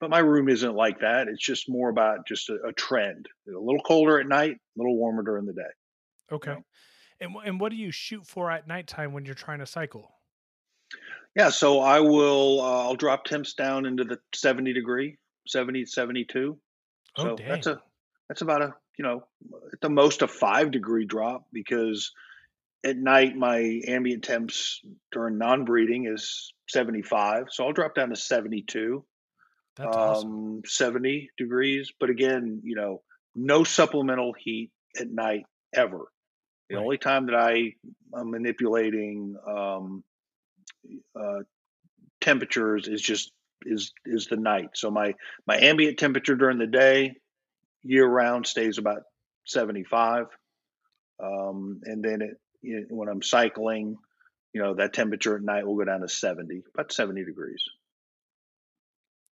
S4: But my room isn't like that. It's just more about just a, a trend. A little colder at night, a little warmer during the day.
S1: Okay. And and what do you shoot for at nighttime when you're trying to cycle?
S4: Yeah, so I will uh, I'll drop temps down into the 70 degree, 70 72.
S1: Oh,
S4: so dang. that's a that's about a, you know, at the most a 5 degree drop because at night my ambient temps during non-breeding is 75. So I'll drop down to 72,
S1: That's awesome.
S4: um 70 degrees, but again, you know, no supplemental heat at night ever. The
S1: Right.
S4: only time that I am manipulating um uh temperatures is just is is the night. So my my ambient temperature during the day year round stays about 75 um and then it you know, when I'm cycling, you know, that temperature at night will go down to 70, about 70 degrees.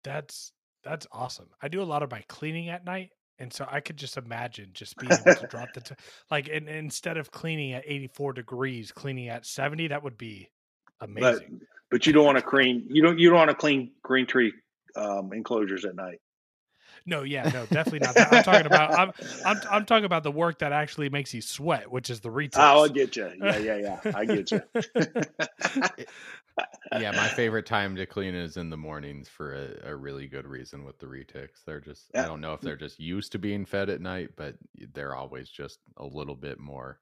S1: That's that's awesome. I do a lot of my cleaning at night, and so I could just imagine just being able to drop the t- like, and, and instead of cleaning at 84 degrees, cleaning at 70, that would be
S4: But
S1: amazing.
S4: but you don't want to clean you don't you don't want to clean green tree um enclosures at night.
S1: No, yeah, no, definitely not. That. I'm talking about I'm I'm I'm talking about the work that actually makes you sweat, which is the
S4: Oh, I
S1: retics.
S4: get you. Yeah, yeah, yeah. I get you. [LAUGHS]
S2: yeah, my favorite time to clean is in the mornings for a, a really good reason with the retics. They're just I don't know if they're just used to being fed at night, but they're always just a little bit more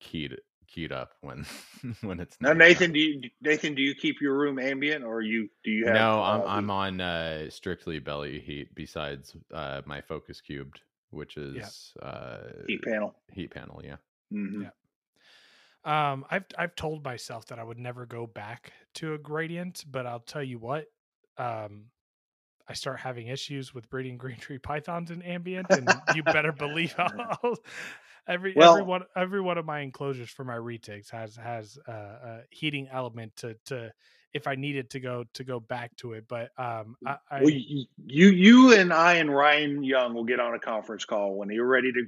S2: keyed keyed up when [LAUGHS] when it's
S4: Now. Nathan, do you Nathan, do you keep your room ambient or you do you have
S2: No, I'm
S4: uh,
S2: I'm on uh strictly belly heat besides uh my focus cubed, which
S1: Yeah,
S2: is uh
S4: heat panel?
S2: heat panel, yeah.
S4: hmm
S1: yeah. Um, I've I've told myself that I would never go back to a gradient, but I'll tell you what, um, I start having issues with breeding [LAUGHS] green tree pythons in ambient, and you better [LAUGHS] believe I'll, every every one every one of my enclosures for my retics has has uh, a heating element to to if I needed to go to go back to it. But um, I,
S4: well,
S1: I
S4: you, you you and I and Ryan Young will get on a conference call when you're ready to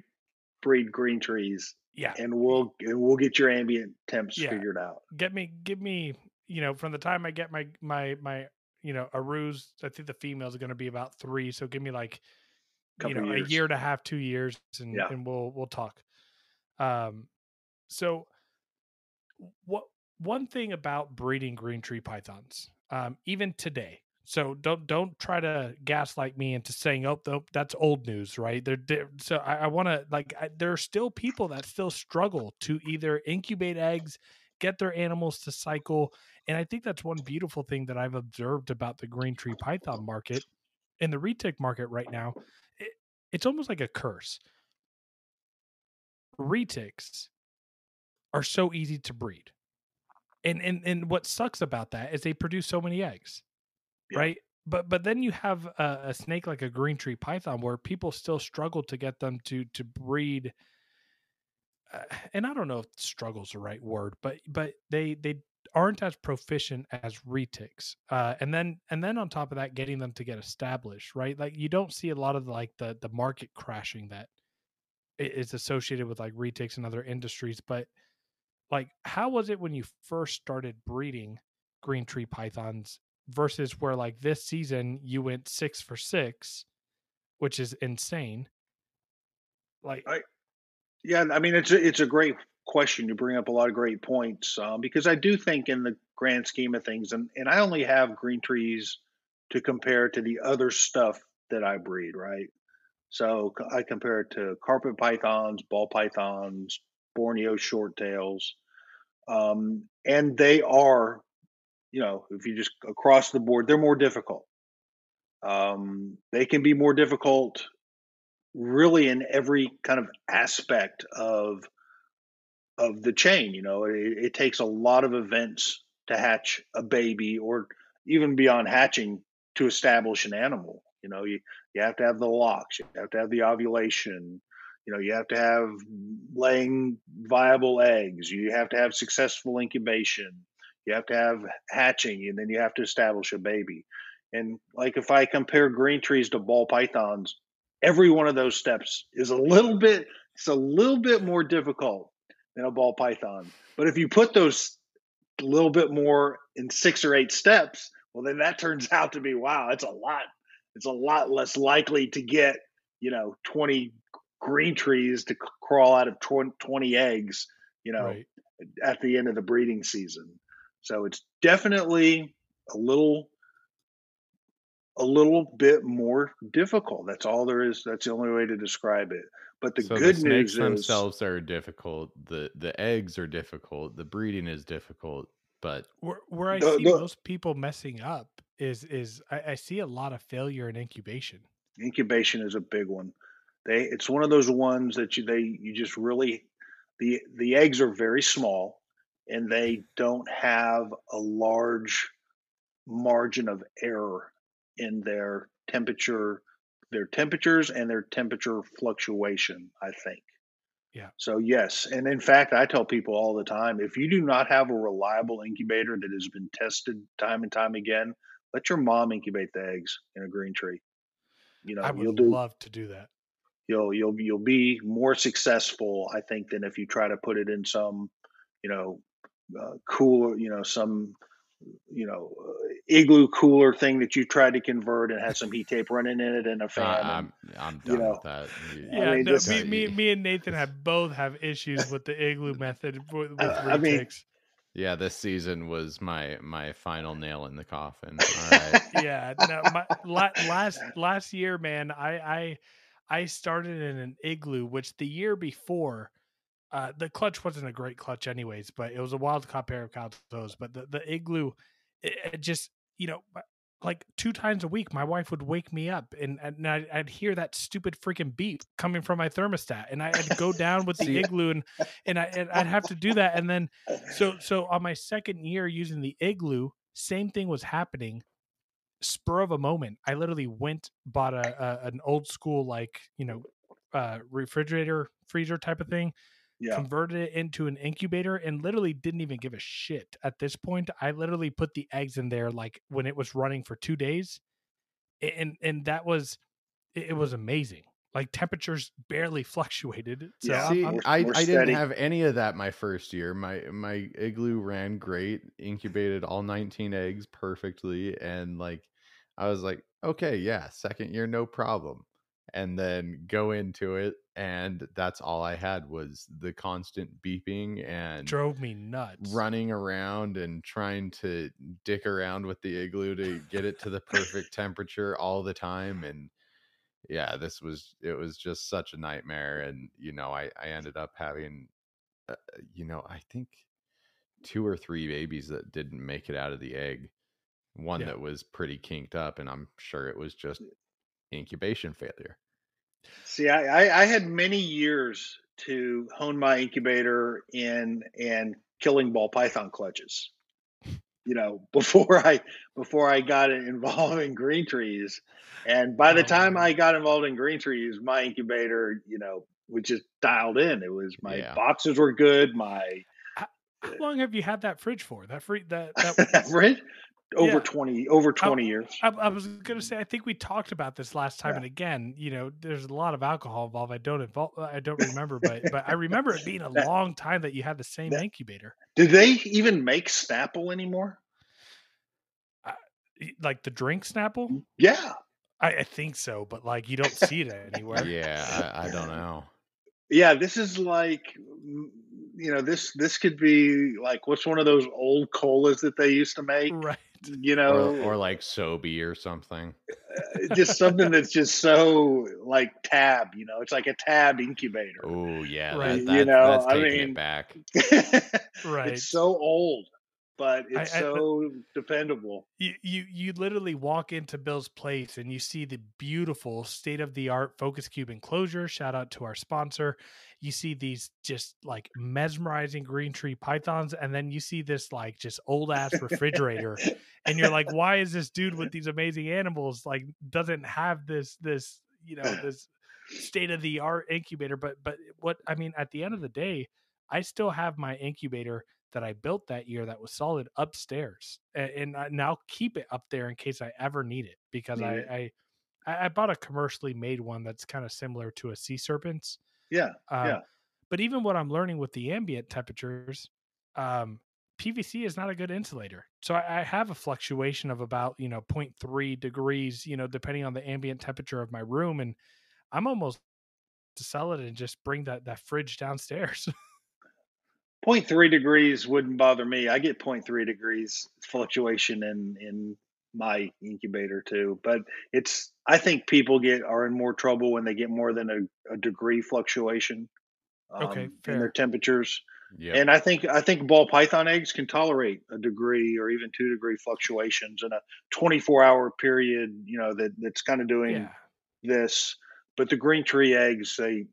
S4: breed green trees,
S1: yeah
S4: and we'll and we'll get your ambient temps
S1: yeah
S4: figured out.
S1: get me give me you know from the time I get my my my you know a ruse I think the females are going to be about three so give me like you
S4: Couple
S1: know a year and a half two years and
S4: Yeah.
S1: and we'll we'll talk um so what one thing about breeding green tree pythons um even today so don't don't try to gaslight me into saying oh that's old news right? They're, di- so i, I want to like I, there are still people that still struggle to either incubate eggs get their animals to cycle and i think that's one beautiful thing that i've observed about the green tree python market in the retic market right now it, it's almost like a curse retics are so easy to breed. And and and what sucks about that is they produce so many eggs
S4: Yeah.
S1: right? But but then you have a, a snake like a green tree python where people still struggle to get them to to breed uh, and i don't know if struggle's the right word but but they they aren't as proficient as retics uh and then and then on top of that getting them to get established right? Like you don't see a lot of like the the market crashing that i- is associated with like retics and other industries but like how was it when you first started breeding green tree pythons versus where like this season you went six for six which is insane like
S4: I, yeah, I mean it's a, it's a great question. You bring up a lot of great points um, because I do think in the grand scheme of things, and and I only have green trees to compare to the other stuff that I breed, right? So I compare it to carpet pythons, ball pythons, Borneo short tails, um, and they are, you know, if you just across the board, they're more difficult. Um, they can be more difficult, really, in every kind of aspect of of the chain. You know, it, it takes a lot of events to hatch a baby, or even beyond hatching to establish an animal. You know, you you have to have the locks, you have to have the ovulation, you know, you have to have laying viable eggs, you have to have successful incubation, you have to have hatching, and then you have to establish a baby. And like if I compare green trees to ball pythons, every one of those steps is a little bit it's a little bit more difficult than a ball python. But if you put those a little bit more in six or eight steps, well then that turns [LAUGHS] out to be wow, it's a lot it's a lot less likely to get you know 20 green trees to crawl out of 20 eggs you know right. at the end of the breeding season. So it's definitely a little a little bit more difficult. That's all there is. That's the only way to describe it. But the
S2: so
S4: good
S2: the
S4: news
S2: snakes themselves are difficult. The the eggs are difficult. The breeding is difficult. But
S1: where, where I the, see the, most people messing up is is I, I see a lot of failure in incubation.
S4: Incubation is a big one. They it's one of those ones that you they you just really the the eggs are very small and they don't have a large margin of error in their temperature their temperatures and their temperature fluctuation i think
S1: yeah.
S4: So yes, and in fact, I tell people all the time, if you do not have a reliable incubator that has been tested time and time again, let your mom incubate the eggs in a green tree.
S1: You know, I would you'll do, love to do that.
S4: You'll you'll you'll be more successful, I think, than if you try to put it in some, you know, uh, cool, you know, some you know uh, igloo cooler thing that you tried to convert and had some heat tape running in it and a fan. Uh,
S2: I'm I'm done you know, with that.
S1: Yeah, I mean, no, me, me, me and Nathan have both have issues with the igloo method with, with I mean,
S2: yeah, this season was my my final nail in the coffin. All [LAUGHS] right.
S1: yeah, no, my, last last year, man, I I I started in an igloo, which the year before uh, the clutch wasn't a great clutch, anyways, but it was a wild caught pair of toes. But the, the igloo, it, it, just you know, like two times a week, my wife would wake me up, and, and I'd, I'd hear that stupid freaking beep coming from my thermostat, and I'd go down with the igloo, and and, I, and I'd have to do that, and then so so on my second year using the igloo, same thing was happening spur of a moment i literally went bought a, a, an old school like you know uh refrigerator freezer type of thing yeah. converted it into an incubator and literally didn't even give a shit at this point. I literally put the eggs in there like when it was running for two days and and that was it was amazing. Like temperatures barely [LAUGHS] fluctuated so
S2: yeah. See, I'm, i i didn't have any of that my first year. My my igloo ran great incubated all 19 eggs perfectly and like i was like okay yeah second year no problem and then go into it and that's all i had was the constant beeping and
S1: drove me nuts.
S2: running around and trying to dick around with the igloo to get it to the perfect [LAUGHS] temperature all the time and yeah this was it was just such a nightmare and you know i i ended up having uh, you know i think two or three babies that didn't make it out of the egg. One yeah. that was pretty kinked up and i'm sure it was just incubation failure.
S4: See, I, I had many years to hone my incubator in and killing ball python clutches. You know, [LAUGHS] before I before I got involved in green trees, and by the oh, time I got involved in green trees, my incubator, you know, was just dialed in. It was my yeah. boxes were good. My
S1: how, how long have you had that fridge for? That free that that [LAUGHS]
S4: fridge over yeah. 20 over 20
S1: I,
S4: years.
S1: I, I, was gonna say i think we talked about this last time yeah. and again you know there's a lot of alcohol involved. I don't involve i don't remember but but i remember it being a [LAUGHS] that, long time that you had the same that, incubator.
S4: Did they even make snapple anymore?
S1: Uh, like the drink snapple? Mm,
S4: yeah.
S1: I, I, think so but like you don't see it anywhere. [LAUGHS]
S2: Yeah I, I don't know.
S4: Yeah this is like you know this this could be like what's one of those old colas that they used to make?
S1: Right.
S4: You know
S2: or, or like Sobe or something.
S4: uh, just something that's just so like tab you know it's like a tab incubator
S2: Oh yeah,
S1: Right.
S2: that,
S4: You know,
S2: that's
S4: I mean-
S2: it back. [LAUGHS]
S1: Right.
S4: it's so old but it's
S1: I- I-
S4: so dependable
S1: you, you you literally walk into Bill's place and you see the beautiful state of the art focus cube enclosure. Shout out to our sponsor. You see these just like mesmerizing green tree pythons, and then you see this like just old ass refrigerator, and you're like, [LAUGHS] why is this dude with these amazing animals like doesn't have this this you know this state of the art incubator? But but what I mean at the end of the day, I still have my incubator that I built that year that was solid upstairs, and, and I now keep it up there in case I ever need it because
S4: Need
S1: I,
S4: it.
S1: I I bought a commercially made one that's kind of similar to a sea serpent's.
S4: yeah
S1: Um,
S4: Yeah.
S1: But even what I'm learning with the ambient temperatures, um, PVC is not a good insulator. So I, I have a fluctuation of about you know 0.3 degrees, you know, depending on the ambient temperature of my room, and I'm almost to sell it and just bring that that fridge downstairs. [LAUGHS]
S4: 0.3 degrees wouldn't bother me. I get 0.3 degrees fluctuation in in my incubator too but it's i think people get are in more trouble when they get more than a, a degree fluctuation
S1: Okay,
S4: um,
S1: in
S4: their temperatures.
S2: Yeah,
S4: and i think i think ball python eggs can tolerate a degree or even two degree fluctuations in a 24 hour period you know that that's kind of doing
S1: yeah.
S4: this but the green tree eggs they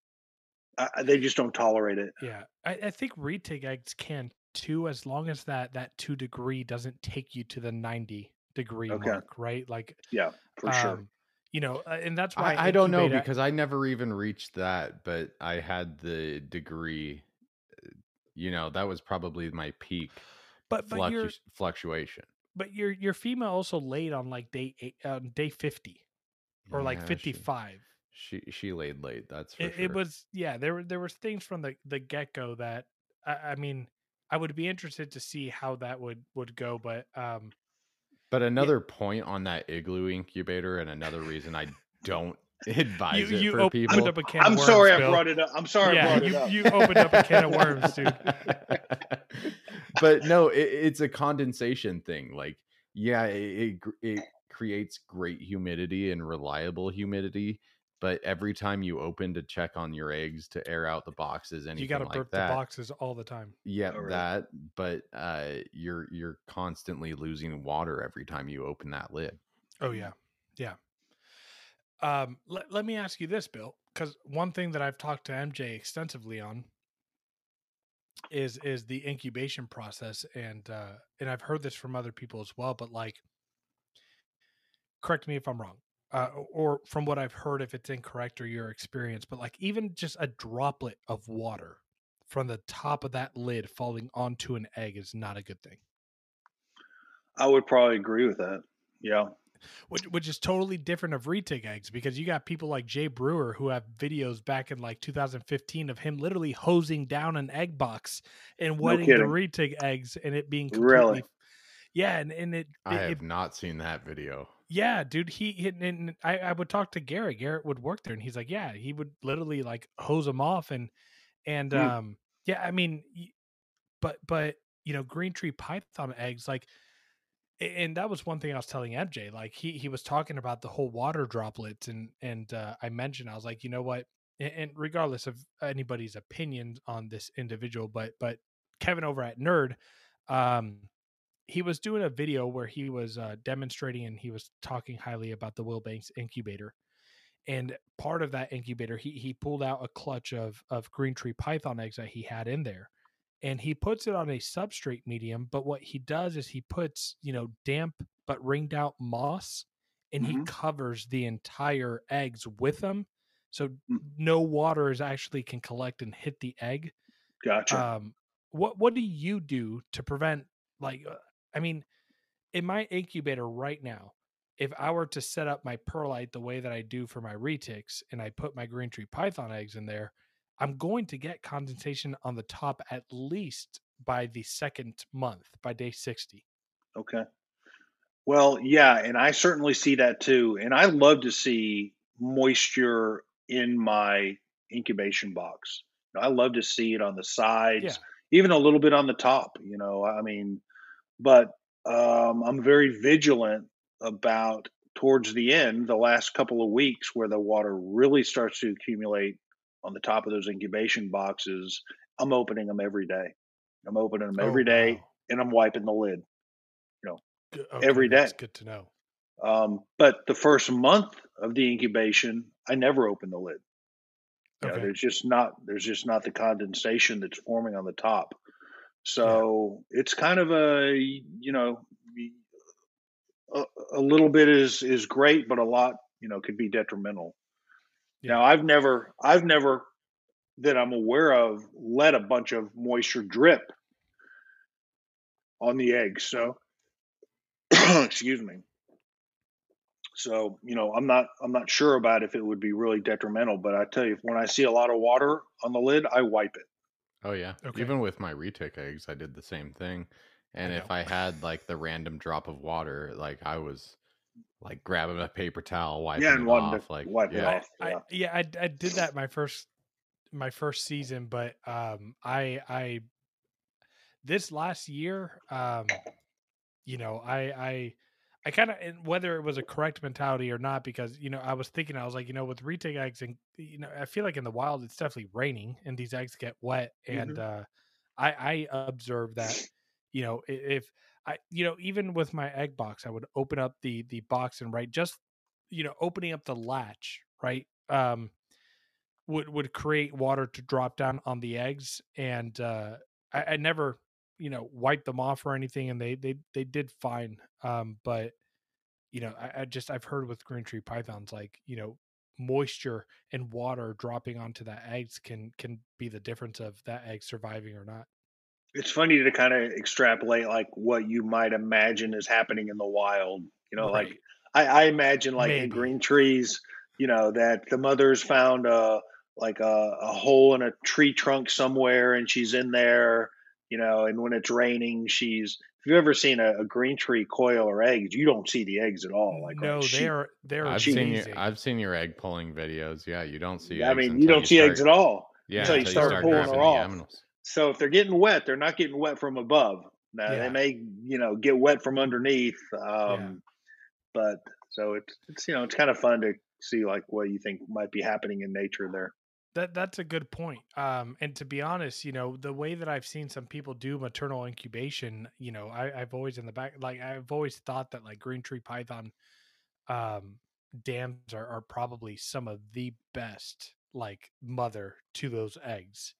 S4: I, they just don't tolerate it
S1: Yeah, I, I think retic eggs can too, as long as that that two degree doesn't take you to the ninety degree
S4: Okay.
S1: mark, right? Like,
S4: yeah for sure
S1: um, you know, uh, and that's why
S2: I, I don't know because I never even reached that, but I had the degree. uh, You know, that was probably my peak
S1: but but
S2: fluctu- fluctuation.
S1: but your your female also laid on like day eight, uh, day fifty or like
S2: Yeah,
S1: fifty
S2: she-
S1: five.
S2: She she laid late. That's for
S1: It,
S2: sure.
S1: it was yeah. There were there was things from the the get go that I, I mean I would be interested to see how that would would go, but um
S2: But another point on that igloo incubator, and another reason I don't [LAUGHS] advise
S1: you
S2: it
S1: you
S2: for
S1: opened
S2: people.
S1: up a can.
S4: I'm
S1: of worms,
S4: sorry I
S1: Bill.
S4: brought it up. I'm sorry
S1: Yeah,
S4: I brought
S1: you-
S4: it up.
S1: you opened up a can of worms, dude. [LAUGHS]
S2: but no, it, it's a condensation thing. Like, yeah, it, it it creates great humidity and reliable humidity. But every time you open to check on your eggs to air out the boxes, anything
S1: you got to
S2: like
S1: burp
S2: that,
S1: the boxes all the time.
S2: yeah,
S4: Oh, really?
S2: that. But uh, you're you're constantly losing water every time you open that lid.
S1: Oh yeah, yeah. Um, let, let me ask you this, Bill, because one thing that I've talked to MJ extensively on is is the incubation process, and uh, and I've heard this from other people as well. But like, correct me if I'm wrong, uh, or from what I've heard, if it's incorrect or your experience. But like, even just a droplet of water from the top of that lid falling onto an egg is not a good thing.
S4: I would probably agree with that. Yeah.
S1: which, which is totally different of retic eggs because you got people like Jay Brewer who have videos back in like 2015 of him literally hosing down an egg box and wetting the
S4: kidding.
S1: retic eggs and it being completely
S4: Really?
S1: yeah and, and it,
S2: I
S1: it-
S2: have
S1: it-
S2: not seen that video.
S1: Yeah dude he, and- I, I would talk to Garrett Garrett would work there and he's like yeah he would literally like hose them off and and
S4: Hmm.
S1: um yeah I mean but but you know green tree python eggs like and that was one thing I was telling MJ. Like he he was talking about the whole water droplets, and and uh, I mentioned I was like, you know what? And, regardless of anybody's opinion on this individual, but but Kevin over at Nerd, um, he was doing a video where he was uh, demonstrating and he was talking highly about the Wilbanks incubator. And part of that incubator, he he pulled out a clutch of of green tree python eggs that he had in there and he puts it on a substrate medium but what he does is he puts you know damp but ringed out moss and he
S4: Mhm.
S1: covers the entire eggs with them so
S4: Mm.
S1: no water is actually can collect and hit the egg
S4: Gotcha.
S1: um what what do you do to prevent like uh, i mean in my incubator right now if i were to set up my perlite the way that i do for my retics and i put my green tree python eggs in there i'm going to get condensation on the top at least by the second month by day 60
S4: Okay. Well, yeah, and I certainly see that too. And I love to see moisture in my incubation box. I love to see it on the sides.
S1: Yeah.
S4: even a little bit on the top. You know, I mean, but um, I'm very vigilant about towards the end, the last couple of weeks, where the water really starts to accumulate on the top of those incubation boxes. I'm opening them every day. I'm opening them
S1: Oh,
S4: every day,
S1: wow.
S4: and I'm wiping the lid.
S1: Good-
S4: every
S1: that's good to know.
S4: Um, but the first month of the incubation, I never open the lid. You know,
S1: Okay.
S4: there's just not there's just not the condensation that's forming on the top. So it's kind of a you know a, a little bit is is great, but a lot you know could be detrimental.
S1: Yeah.
S4: Now I've never I've never that I'm aware of let a bunch of moisture drip on the eggs. So [CLEARS THROAT] excuse me. So you know I'm not I'm not sure about if it would be really detrimental, but I tell you when I see a lot of water on the lid, I wipe it.
S2: Oh yeah.
S1: Okay.
S2: Even with my retic eggs, I did the same thing. And
S1: I
S2: if. I had like the random drop of water, like I was like grabbing a paper towel, wiping
S4: and
S2: it off.
S4: to
S2: Like
S4: wipe it
S2: yeah.
S4: off.
S1: I,
S4: yeah.
S1: yeah, I, I did that my first my first season, but um, I I this last year, um, you know, I I I kind of whether it was a correct mentality or not, because you know I was thinking I was like, you know, with retic eggs and you know I feel like in the wild it's definitely raining and these eggs get wet, and uh, I I observed that you know if I you know even with my egg box I would open up the the box and right just you know opening up the latch right um would would create water to drop down on the eggs and uh I, I never you know wipe them off or anything and they they they did fine um but you know I, I just I've heard with green tree pythons like you know moisture and water dropping onto that eggs can can be the difference of that egg surviving or not
S4: It's funny to kind of extrapolate like what you might imagine is happening in the wild. You know, like I, I imagine like in green trees, you know, that the mother's found a like a, a hole in a tree trunk somewhere and she's in there, you know, and when it's raining, she's if you've ever seen a, a green tree coil or eggs, you don't see the eggs at all. Like
S1: no,
S4: like, she-
S1: they're they're
S2: I've
S1: amazing.
S2: seen your I've seen your egg pulling videos. Yeah, you don't see
S4: I
S2: eggs
S4: mean, you don't see eggs at all.
S2: Yeah,
S4: until you
S2: until
S4: start pulling
S2: grabbing
S4: her off.
S2: aminals.
S4: So if they're getting wet, they're not getting wet from above. Now
S1: Yeah.
S4: they may, you know, get wet from underneath. Um, But so it's it's you know it's kind of fun to see like what you think might be happening in nature there.
S1: That that's a good point. Um, and to be honest, you know, the way that I've seen some people do maternal incubation, you know, I, I've always in the back, like I've always thought that like green tree python, um, dams are, are probably some of the best like mother to those eggs.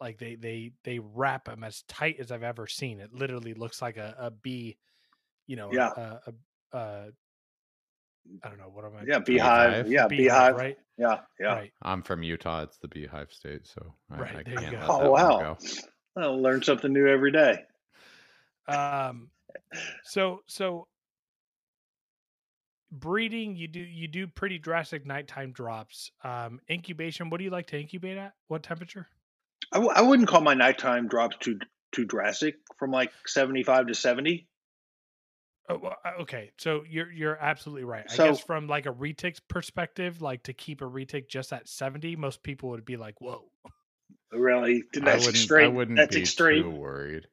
S1: Like they they they wrap them as tight as I've ever seen. It literally looks like a, a bee, you know,
S4: Yeah.
S1: a, a, a I don't know what am I?
S4: Yeah, beehive.
S2: Beehive?
S4: Yeah, beehive.
S1: right?
S4: Yeah, yeah.
S1: Right.
S2: I'm from Utah. It's the beehive state, so I,
S1: Right,
S2: I
S1: there you
S2: can't
S1: go.
S2: let
S4: Oh, wow.
S2: go.
S4: I'll learn something new every day.
S1: um [LAUGHS] so so breeding you do you do pretty drastic nighttime drops um incubation what do you like to incubate at what temperature
S4: I, w- I wouldn't call my nighttime drops too too drastic from like seventy five to seventy.
S1: Oh, uh, okay so you're you're absolutely right i
S4: So-
S1: guess from like a retic perspective like to keep a retic just at 70 most people would be like whoa
S4: Really, [LAUGHS]
S2: I
S4: that's
S2: wouldn't,
S4: extreme.
S2: I wouldn't
S4: that's
S2: be
S4: extreme.
S2: too worried.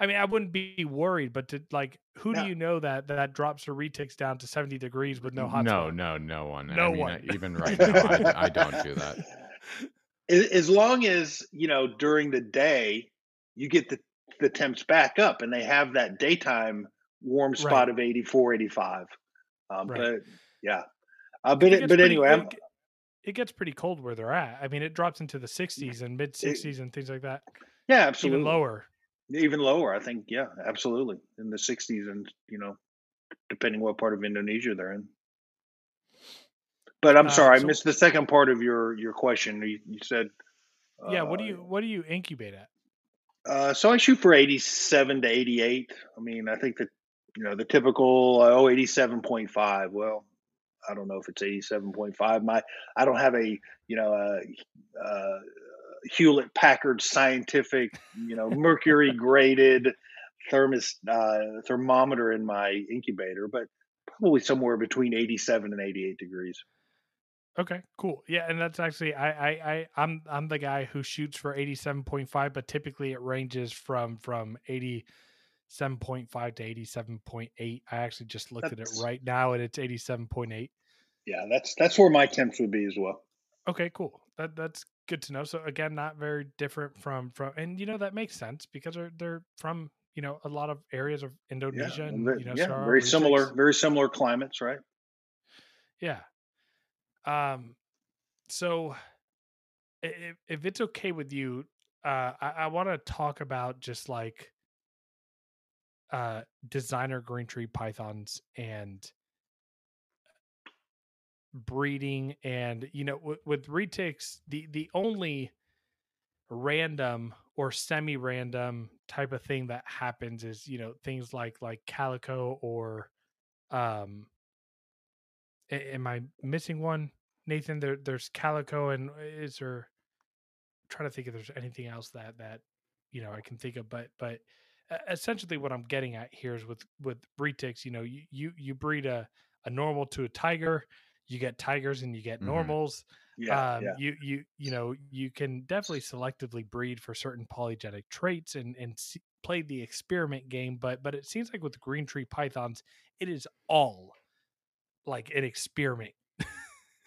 S1: i mean i wouldn't be worried but to like who
S4: No.
S1: do you know that that drops the retics down to 70 degrees with no hot
S2: no,
S1: spot?
S2: no, no one.
S1: No
S2: I mean,
S1: one.
S2: uh, even [LAUGHS] right now, I, I don't do that. [LAUGHS]
S4: As as long as you know during the day you get the the temps back up and they have that daytime warm spot
S1: Right.
S4: of 84 85 um,
S1: Right.
S4: but yeah uh, but
S1: It
S4: it, but anyway
S1: it
S4: I'm,
S1: it gets pretty cold where they're at. I mean, it drops into the 60s and mid 60s and things like that.
S4: yeah absolutely
S1: Even lower.
S4: even lower i think yeah absolutely in the 60s and you know depending what part of indonesia they're in but i'm
S1: Uh,
S4: sorry
S1: so-
S4: i missed the second part of your your question you, you said
S1: yeah. What do
S4: uh,
S1: you what do you incubate at?
S4: Uh, so I shoot for 87 to 88. I mean, I think that, you know, the typical, oh, 87.5. Well, I don't know if it's 87.5. My, I don't have a, you know, a, uh Hewlett Packard scientific, you know, mercury [LAUGHS] graded thermos, uh, thermometer in my incubator, but probably somewhere between 87 and 88 degrees.
S1: Okay, cool. Yeah, and that's actually I I, I I'm I'm the guy who shoots for 87.5, but typically it ranges from from 87.5 to 87.8. I actually just looked at it right now and it's 87.8.
S4: Yeah, that's that's where my temps would be as well.
S1: Okay, cool. That that's good to know. So again, not very different from from and you know that makes sense because they're they're from, you know, a lot of areas of
S4: Yeah,
S1: Indonesia and
S4: ve-
S1: you know
S4: yeah, very similar, very similar climates, right?
S1: Yeah. Um so if, if it's okay with you, uh I, I want to talk about just like uh designer green tree pythons and breeding and you know with, with retics the the only random or semi-random type of thing that happens is you know things like like calico or um a- am i missing one nathan? There there's calico and is there I'm trying to think if there's anything else that that you know i can think of but but uh, essentially what i'm getting at here is with with retics you know you you, you breed a a normal to a tiger you get tigers and you get
S2: Mhm.
S1: normals
S4: Yeah,
S1: um,
S4: yeah.
S1: you you you know you can definitely selectively breed for certain polygenic traits and and see, play the experiment game but but it seems like with green tree pythons it is all like an experiment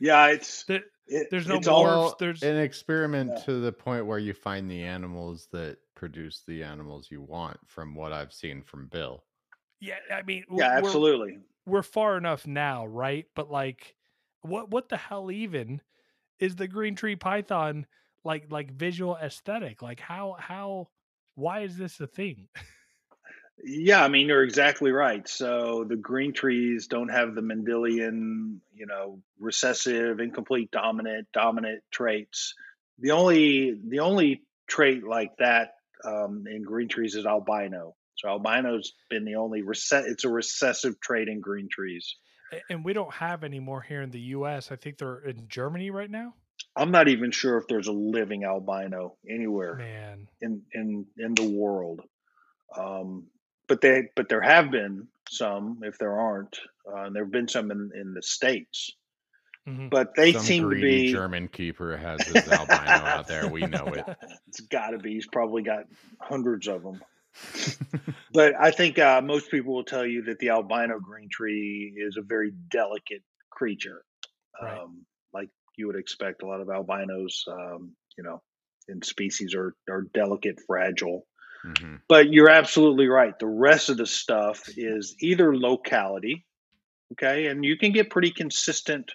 S4: Yeah, it's
S1: There-
S4: it,
S1: there's no
S4: it's
S1: more-
S4: all
S1: there's-
S2: an experiment
S4: Yeah.
S2: to the point where you find the animals that produce the animals you want from what I've seen from Bill.
S1: yeah i mean w-
S4: yeah,
S1: we're-
S4: absolutely.
S1: we're far enough now right but like what what the hell even is the green tree python like like visual aesthetic like how how why is this a thing
S4: Yeah, I mean you're exactly right. So the green trees don't have the Mendelian, you know, recessive, incomplete, dominant, dominant traits. The only the only trait like that um, in green trees is albino. So albino's been the only recess. It's a recessive trait in green trees.
S1: And we don't have any more here in the us i think they're in germany right now
S4: I'm not even sure if there's a living albino anywhere.
S1: man
S4: in in in the world. Um, but they but there have been some, if there aren't, uh, and there have been some in in the states.
S1: Mhm.
S4: But they
S2: Some
S4: seem to be.
S2: German keeper has his albino out there. We know it. [LAUGHS]
S4: it's got to be. He's probably got hundreds of them. [LAUGHS] But I think uh, most people will tell you that the albino green tree is a very delicate creature,
S1: Right.
S4: um, like you would expect. A lot of albinos, um, you know, in species are are delicate, fragile.
S2: Mhm.
S4: But you're absolutely right. The rest of the stuff is either locality, okay, and you can get pretty consistent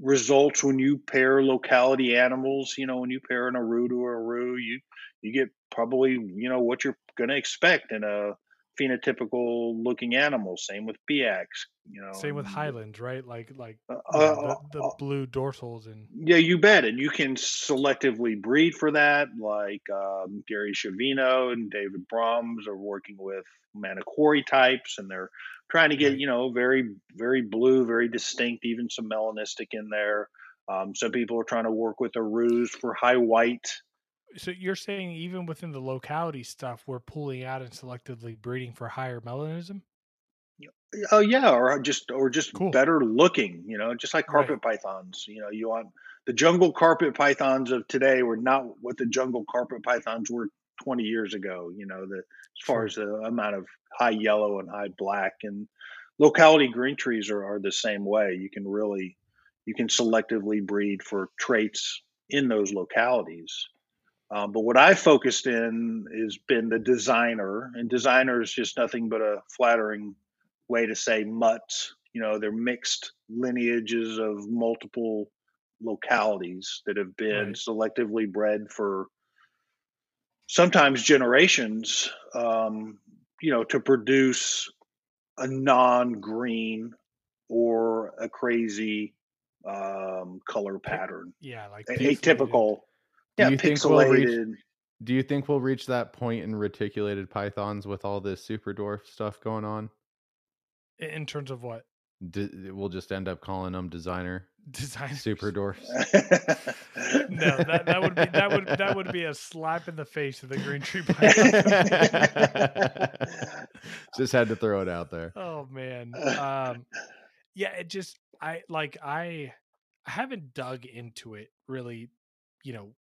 S4: results when you pair locality animals. You know, when you pair an Aru to a Aru, you you get probably you know what you're going to expect in a phenotypical looking animals. Same with BX. You know,
S1: same with
S4: and,
S1: highlands right like like
S4: uh,
S1: know,
S4: uh,
S1: the, the
S4: uh,
S1: blue dorsals and
S4: yeah, you bet, and you can selectively breed for that. Like um, Gary Shavino and David Brahms are working with Manokwari types, and they're trying to get you know very very blue, very distinct, even some melanistic in there. Um, some people are trying to work with Arus for high white.
S1: So you're saying even within the locality stuff we're pulling out and selectively breeding for higher melanism
S4: Oh yeah, or just or just
S1: Cool.
S4: better looking, you know, just like
S1: Right.
S4: carpet pythons. You know, you want the jungle carpet pythons of today were not what the jungle carpet pythons were 20 years ago. You know, the as far as the amount of high yellow and high black and locality green trees are, are the same way. You can really you can selectively breed for traits in those localities. Um, but what I focused in has been the designer, and designer is just nothing but a flattering way to say mutts. You know, they're mixed lineages of multiple localities that have been
S1: Right.
S4: selectively bred for sometimes generations. Um, you know, to produce a non-green or a crazy um, color pattern,
S1: yeah like
S4: atypical.
S2: Do
S4: Yeah,
S2: you think we'll reach- Do you think we'll reach that point in reticulated pythons with all this super dwarf stuff going on?
S1: In terms of what
S2: D- we'll just end up calling them designer [LAUGHS]
S1: designer
S2: super dwarfs. [LAUGHS]
S1: no that, that would be that would that would be a slap in the face of the green tree [LAUGHS] python
S2: just had to throw it out there.
S1: oh man um yeah it just i like i I haven't dug into it really, you know,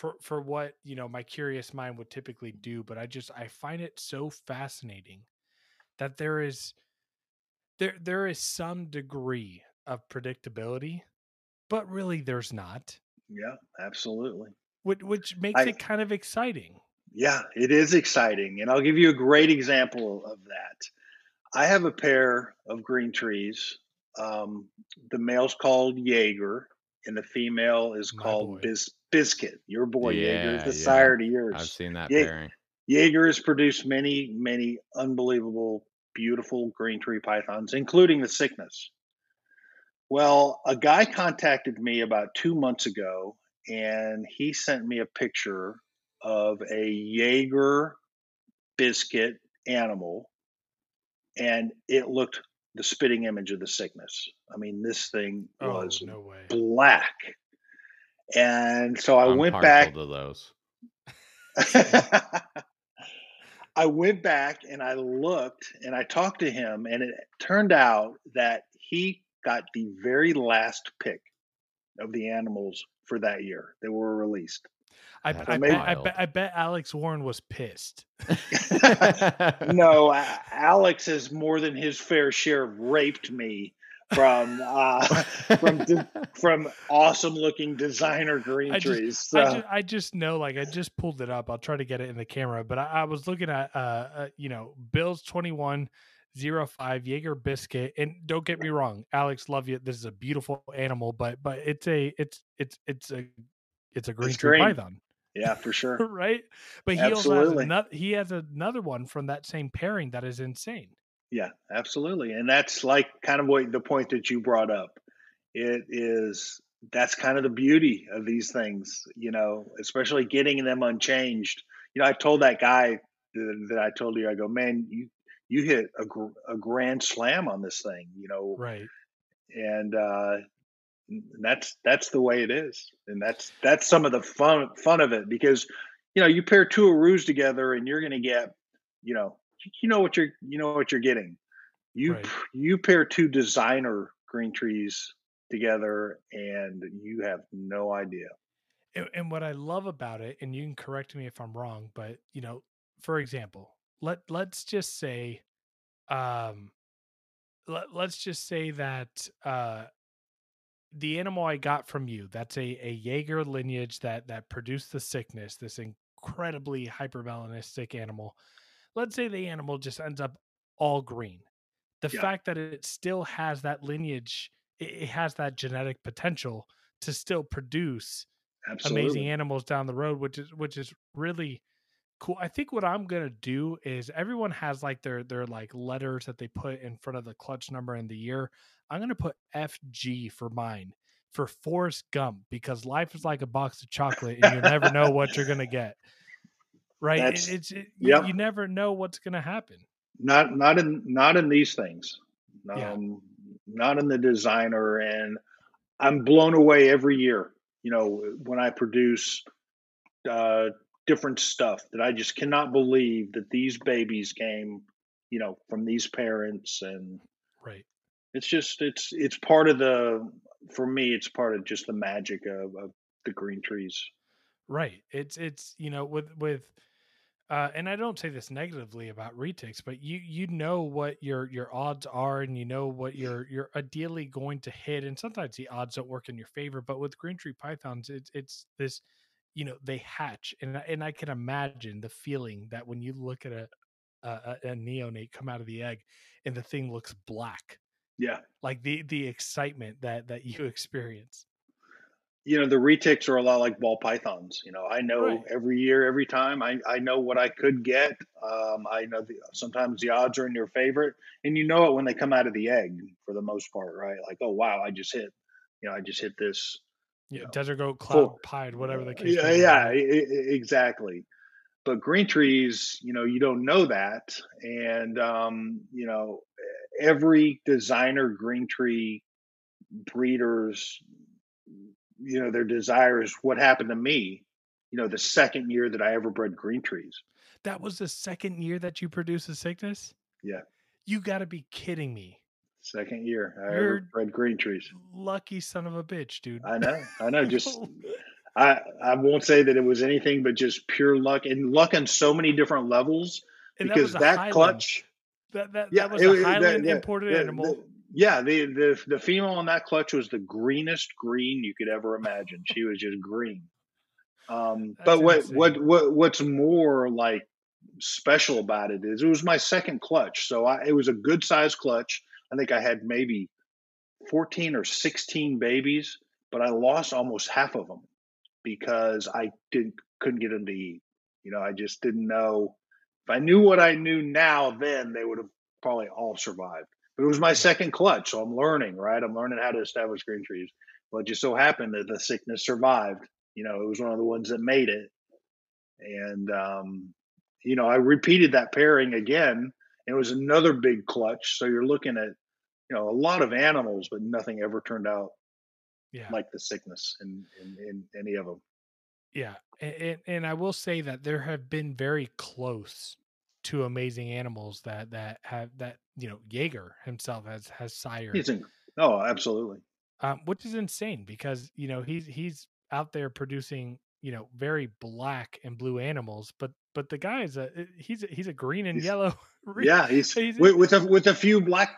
S1: for for what you know my curious mind would typically do. But I just I find it so fascinating that there is there there is some degree of predictability, but really there's not.
S4: Yeah, absolutely.
S1: Which which makes
S4: I-
S1: it kind of exciting.
S4: Yeah, it is exciting. And I'll give you a great example of that. I have a pair of green trees. Um, the male's called Jaeger, and the female is
S1: My
S4: called
S1: boy.
S4: Bis- Biscuit. Your boy Jaeger is the
S2: yeah.
S4: sire to yours.
S2: I've seen that
S4: Yeah.
S2: pairing.
S4: Jaeger has produced many, many unbelievable, beautiful green tree pythons, including the sickness. Well, a guy contacted me about two months ago, and he sent me a picture of a Jaeger biscuit animal, and it looked the spitting image of the sickness. I mean, this thing
S1: Oh
S4: was
S1: no way!
S4: black. And so I
S2: I'm
S4: went back
S2: to those. [LAUGHS]
S4: I went back and I looked and I talked to him, and it turned out that he got the very last pick of the animals for that year that were released.
S1: I,
S2: That's
S1: I, bet, I bet I bet Alex Warren was pissed. [LAUGHS] [LAUGHS]
S4: no, A- Alex has more than his fair share of raped me from uh, [LAUGHS] from de- from awesome looking designer green
S1: I just-
S4: trees.
S1: I,
S4: So,
S1: just, I just know, like, I just pulled it up. I'll try to get it in the camera, but I, I was looking at, uh, uh, you know, Bill's twenty one zero five Jaeger biscuit, and don't get me wrong, Alex, love you. This is a beautiful animal, but but it's a it's it's it's a it's a green
S4: It's
S1: tree
S4: green.
S1: python,
S4: yeah, for sure. [LAUGHS]
S1: right? But he also has another. He has another one from that same pairing that is insane.
S4: Yeah, absolutely. And that's like kind of what the point that you brought up. It is that's kind of the beauty of these things, you know, especially getting them unchanged. You know, I told that guy that, that I told you, I go, man, you you hit a, gr- a grand slam on this thing, you know,
S1: Right.
S4: and uh, that's that's the way it is, and that's that's some of the fun fun of it because you know you pair two Arus together and you're going to get you know you know what you're you know what you're getting. You
S1: Right.
S4: you pair two designer green trees together and you have no idea.
S1: and, and what I love about it, and you can correct me if I'm wrong, but you know, for example, let let's just say, um, let, let's just say that uh, the animal I got from you, that's a a Jaeger lineage that that produced the sickness, this incredibly hypermelanistic animal. Let's say the animal just ends up all green. The
S4: Yeah.
S1: fact that it still has that lineage, it, has that genetic potential to still produce
S4: Absolutely.
S1: amazing animals down the road which is which is really cool i think what i'm gonna do is everyone has like their their like letters that they put in front of the clutch number and the year i'm gonna put fg for mine for forrest gump because life is like a box of chocolate and you never know what you're gonna [LAUGHS] get right
S4: That's-
S1: it's it, you,
S4: yep.
S1: you never know what's gonna happen
S4: not not in not in these things um
S1: Yeah.
S4: not in the designer and i'm blown away every year you know when i produce uh different stuff that i just cannot believe that these babies came you know from these parents and
S1: right
S4: it's just it's it's part of the for me it's part of just the magic of, of the green trees
S1: Right. It's it's you know with with uh and I don't say this negatively about retics, but you you know what your your odds are and you know what you're you're ideally going to hit and sometimes the odds don't work in your favor, but with green tree pythons it's it's this you know they hatch and I- and I can imagine the feeling that when you look at a a, a a neonate come out of the egg and the thing looks black.
S4: Yeah.
S1: Like the the excitement that that you [LAUGHS] experience
S4: you know the retics are a lot like ball pythons you know i know
S1: Right.
S4: every year every time i, I know what i could get um, i know the, sometimes the odds are in your favorite and you know it when they come out of the egg for the most part right like oh wow i just hit you know i just hit this
S1: yeah
S4: Yeah.
S1: desert goat cloud pied whatever the case
S4: yeah yeah e- exactly but green trees you know you don't know that and um, you know every designer green tree breeders you know their desire is what happened to me you know the second year that i ever bred green trees
S1: That was the second year that you produced the sickness?
S4: Yeah.
S1: You got to be kidding me.
S4: Second year I
S1: You're-
S4: ever bred green trees.
S1: Lucky son of a bitch, dude.
S4: I know, I know. Just [LAUGHS] I I won't say that it was anything but just pure luck and luck on so many different levels
S1: And
S4: because
S1: a
S4: that, clutch.
S1: That that,
S4: Yeah,
S1: that was
S4: it
S1: a Highland
S4: that-
S1: imported animal.
S4: Yeah, the, the the female on that clutch was the greenest green you could ever imagine. She was just green. Um, but what what what what's more like special about it is it was my second clutch, so I, it was a good sized clutch. I think I had maybe fourteen or sixteen babies, but I lost almost half of them because I didn't couldn't get them to eat. You know, I just didn't know. If I knew what I knew now, then they would have probably all survived. But it was my second clutch, so I'm learning, right? I'm learning how to establish green trees. Well, it just so happened that the sickness survived. You know, it was one of the ones that made it. And, um, you know, I repeated that pairing again. It was another big clutch. So you're looking at, you know, a lot of animals, but nothing ever turned out
S1: yeah.
S4: like the sickness in, in, in any of them.
S1: Yeah, and, and I will say that there have been very close to amazing animals that that have that you know Jaeger himself has has sired,
S4: He's in, oh, absolutely.
S1: um, which is insane because you know he's he's out there producing you know very black and blue animals, but but the guy is a he's a, he's a green and
S4: He's-
S1: yellow. [LAUGHS]
S4: Yeah, he's
S1: he's-
S4: with, with a with a few black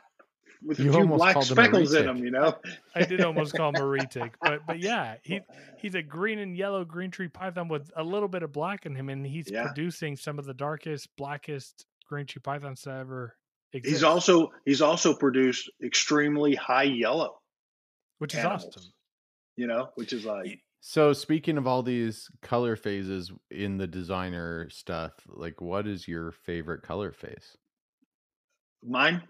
S4: with a
S2: You
S4: few black
S2: him
S4: speckles in them. You know,
S1: I did almost call him a retic, but but yeah, [LAUGHS] he he's a green and yellow green tree python with a little bit of black in him, and he's
S4: Yeah.
S1: producing some of the darkest, blackest green tree pythons to ever exist.
S4: he's also he's also produced extremely high yellow.
S1: which is awesome.
S4: You know, which is like
S2: So speaking of all these color phases in the designer stuff, like what is your favorite color phase?
S4: mine.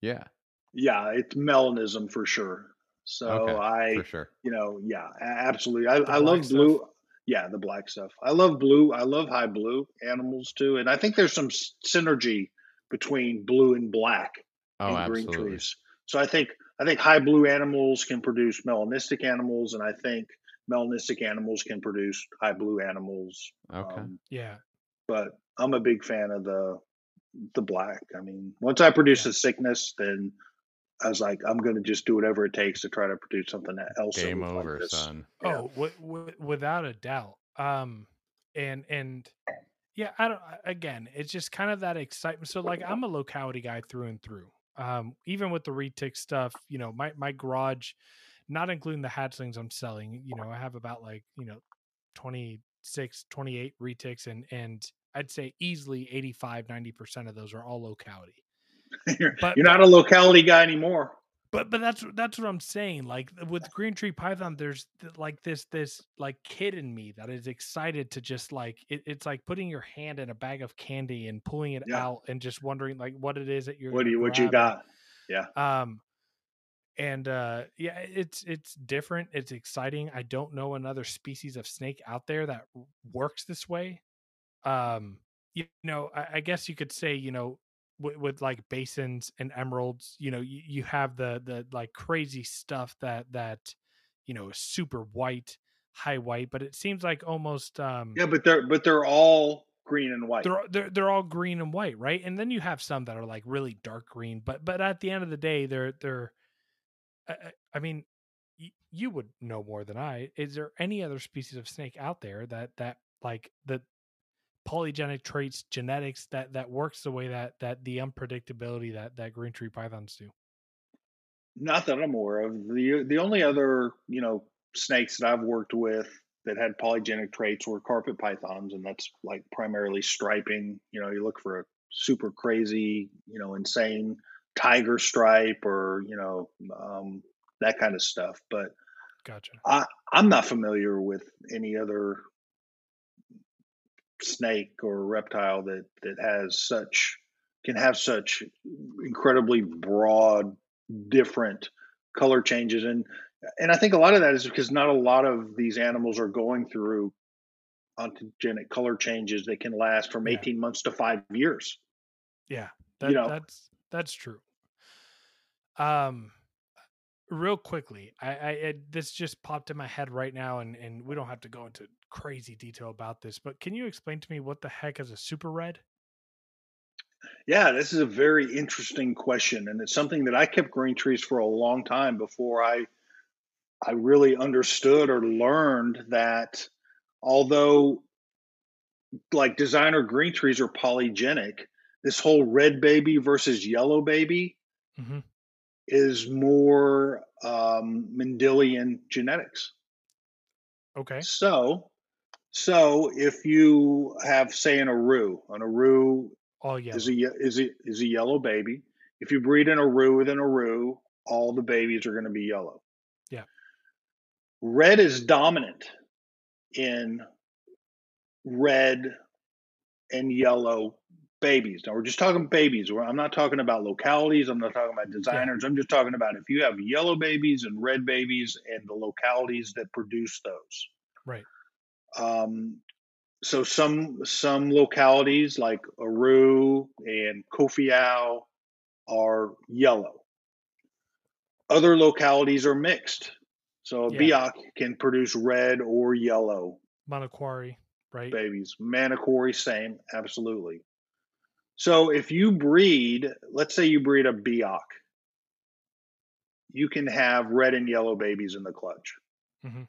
S2: Yeah,
S4: Yeah, it's melanism for sure. So
S2: Okay,
S4: I,
S2: for sure.
S4: you know, yeah, absolutely. I,
S1: The
S4: I
S1: black
S4: love blue.
S1: stuff?
S4: Yeah, the black stuff. I love blue. I love high blue animals too, and I think there's some synergy between blue and black
S2: Oh,
S4: in green
S2: absolutely.
S4: trees. So I think I think high blue animals can produce melanistic animals, and I think melanistic animals can produce high blue animals.
S2: Okay.
S4: Um,
S1: Yeah,
S4: but I'm a big fan of the the black. I mean, once I produce a sickness, then I was like, I'm going to just do whatever it takes to try to produce something that else. that
S2: Game
S4: looks like
S2: over, son.
S4: Yeah.
S1: Oh, w- w- without a doubt. Um, and and yeah, I don't. Again, it's just kind of that excitement. So, like, I'm a locality guy through and through. Um, even with the retic stuff, you know, my my garage, not including the hatchlings I'm selling, you know, I have about like you know, 26, 28 retics, and and I'd say easily 85, 90 percent of those are all locality. [LAUGHS]
S4: you're,
S1: But-
S4: you're not a locality guy anymore.
S1: But but that's that's what I'm saying. Like with Green Tree Python, there's th- like this this like kid in me that is excited to just like it, it's like putting your hand in a bag of candy and pulling it
S4: Yeah.
S1: out and just wondering like what it is that you're
S4: What do you what you got?
S1: Yeah. Um, and uh, yeah, it's it's different. It's exciting. I don't know another species of snake out there that works this way. Um, you know, I, I guess you could say you know with, with like basins and emeralds, you know, you, you have the the like crazy stuff that that you know is super white, high white, but it seems like almost um
S4: Yeah, but they're but they're all green and white.
S1: they're they're they're all green and white, right? And then you have some that are like really dark green, but but at the end of the day, they're they're. I, I- I mean, y- you would know more than I. Is there any other species of snake out there that that like the polygenic traits, genetics that that works the way that that the unpredictability that that green tree pythons do?
S4: Not that I'm aware of. The the only other, you know, snakes that I've worked with that had polygenic traits were carpet pythons, and that's like primarily striping. You know, you look for a super crazy, you know, insane tiger stripe or, you know, um, that kind of stuff. But
S1: Gotcha.
S4: i i'm not familiar with any other snake or reptile that that has such can have such incredibly broad different color changes and and I think a lot of that is because not a lot of these animals are going through ontogenic color changes that can last from
S1: Yeah.
S4: 18 months to 5 years.
S1: Yeah, that,
S4: know-
S1: that's that's true. Um, real quickly, I, I it, this just popped in my head right now, and and we don't have to go into crazy detail about this, but can you explain to me what the heck is a super red?
S4: Yeah, this is a very interesting question, and it's something that I kept growing trees for a long time before I I really understood or learned that although like designer green trees are polygenic, this whole red baby versus yellow baby
S1: hmm
S4: is more um, Mendelian genetics.
S1: Okay.
S4: So, so if you have, say, an Aru, an Aru
S1: All yellow.
S4: is a is a is a yellow baby. If you breed an Aru with an Aru, all the babies are going to be yellow.
S1: Yeah.
S4: Red is dominant in red and yellow babies. Now we're just talking babies. I'm not talking about localities. I'm not talking about designers. I'm just talking about if you have yellow babies and red babies and the localities that produce those.
S1: Right.
S4: Um, so some some localities like Aru and Kofiau are yellow. Other localities are mixed. So a
S1: Yeah.
S4: Biak can produce red or yellow
S1: Manokwari, right?
S4: babies. Manokwari, same, absolutely. So if you breed, let's say you breed a Biak, you can have red and yellow babies in the clutch.
S1: Mhm.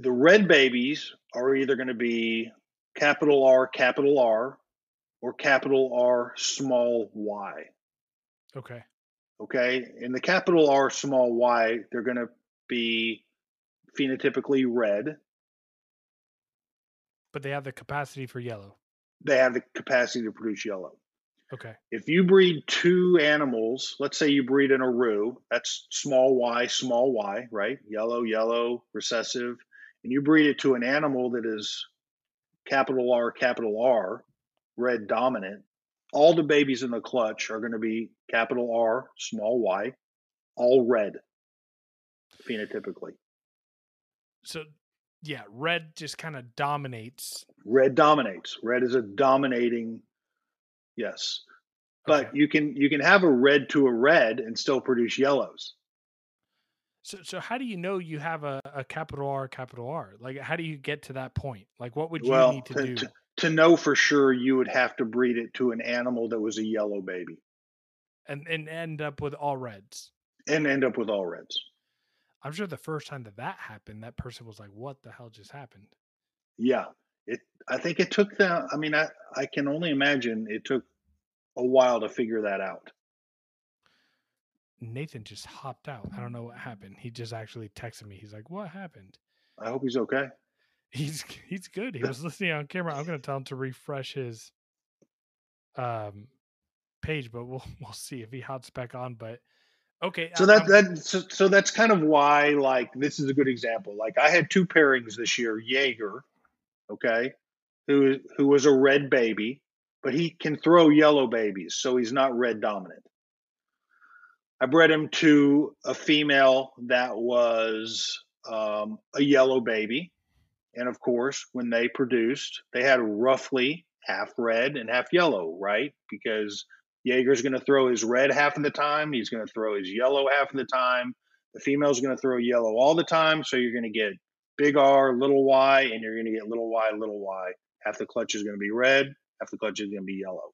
S4: The red babies are either going to be capital R, capital R, or capital R, small y.
S1: Okay.
S4: Okay. In the capital R, small y, they're going to be phenotypically red.
S1: But they have the capacity for yellow.
S4: They have the capacity to produce yellow.
S1: Okay.
S4: If you breed two animals, let's say you breed an Aru, that's small y, small y, right? Yellow, yellow, recessive, and you breed it to an animal that is capital R, capital R, red dominant, all the babies in the clutch are going to be capital R, small y, all red phenotypically.
S1: So yeah, red just kind of dominates.
S4: Red dominates. Red is a dominating, yes. But
S1: Okay.
S4: you can you can have a red to a red and still produce yellows.
S1: So so how do you know you have a, a capital R, capital R? Like how do you get to that point? Like what would you
S4: well,
S1: need to
S4: to,
S1: do?
S4: to, to know for sure, you would have to breed it to an animal that was a yellow baby
S1: and and end up with all reds.
S4: and end up with all reds.
S1: I'm sure the first time that that happened, that person was like, "What the hell just happened?"
S4: Yeah, it. I think it took them. I mean, I I can only imagine it took a while to figure that out.
S1: Nathan just hopped out. I don't know what happened. He just actually texted me. He's like, "What happened?"
S4: I hope he's okay.
S1: He's he's good. He [LAUGHS] was listening on camera. I'm going to tell him to refresh his um page, but we'll [LAUGHS] we'll see if he hops back on. But okay,
S4: So
S1: I-
S4: that
S1: I'm-
S4: that so, so that's kind of why like this is a good example. Like I had two pairings this year, Jaeger, okay, who who was a red baby, but he can throw yellow babies, so he's not red dominant. I bred him to a female that was um, a yellow baby, and of course, when they produced, they had roughly half red and half yellow, right? Because Jaeger's going to throw his red half of the time. He's going to throw his yellow half of the time. The female's going to throw yellow all the time. So you're going to get big R, little y, and you're going to get little y, little y. Half the clutch is going to be red, half the clutch is going to be yellow.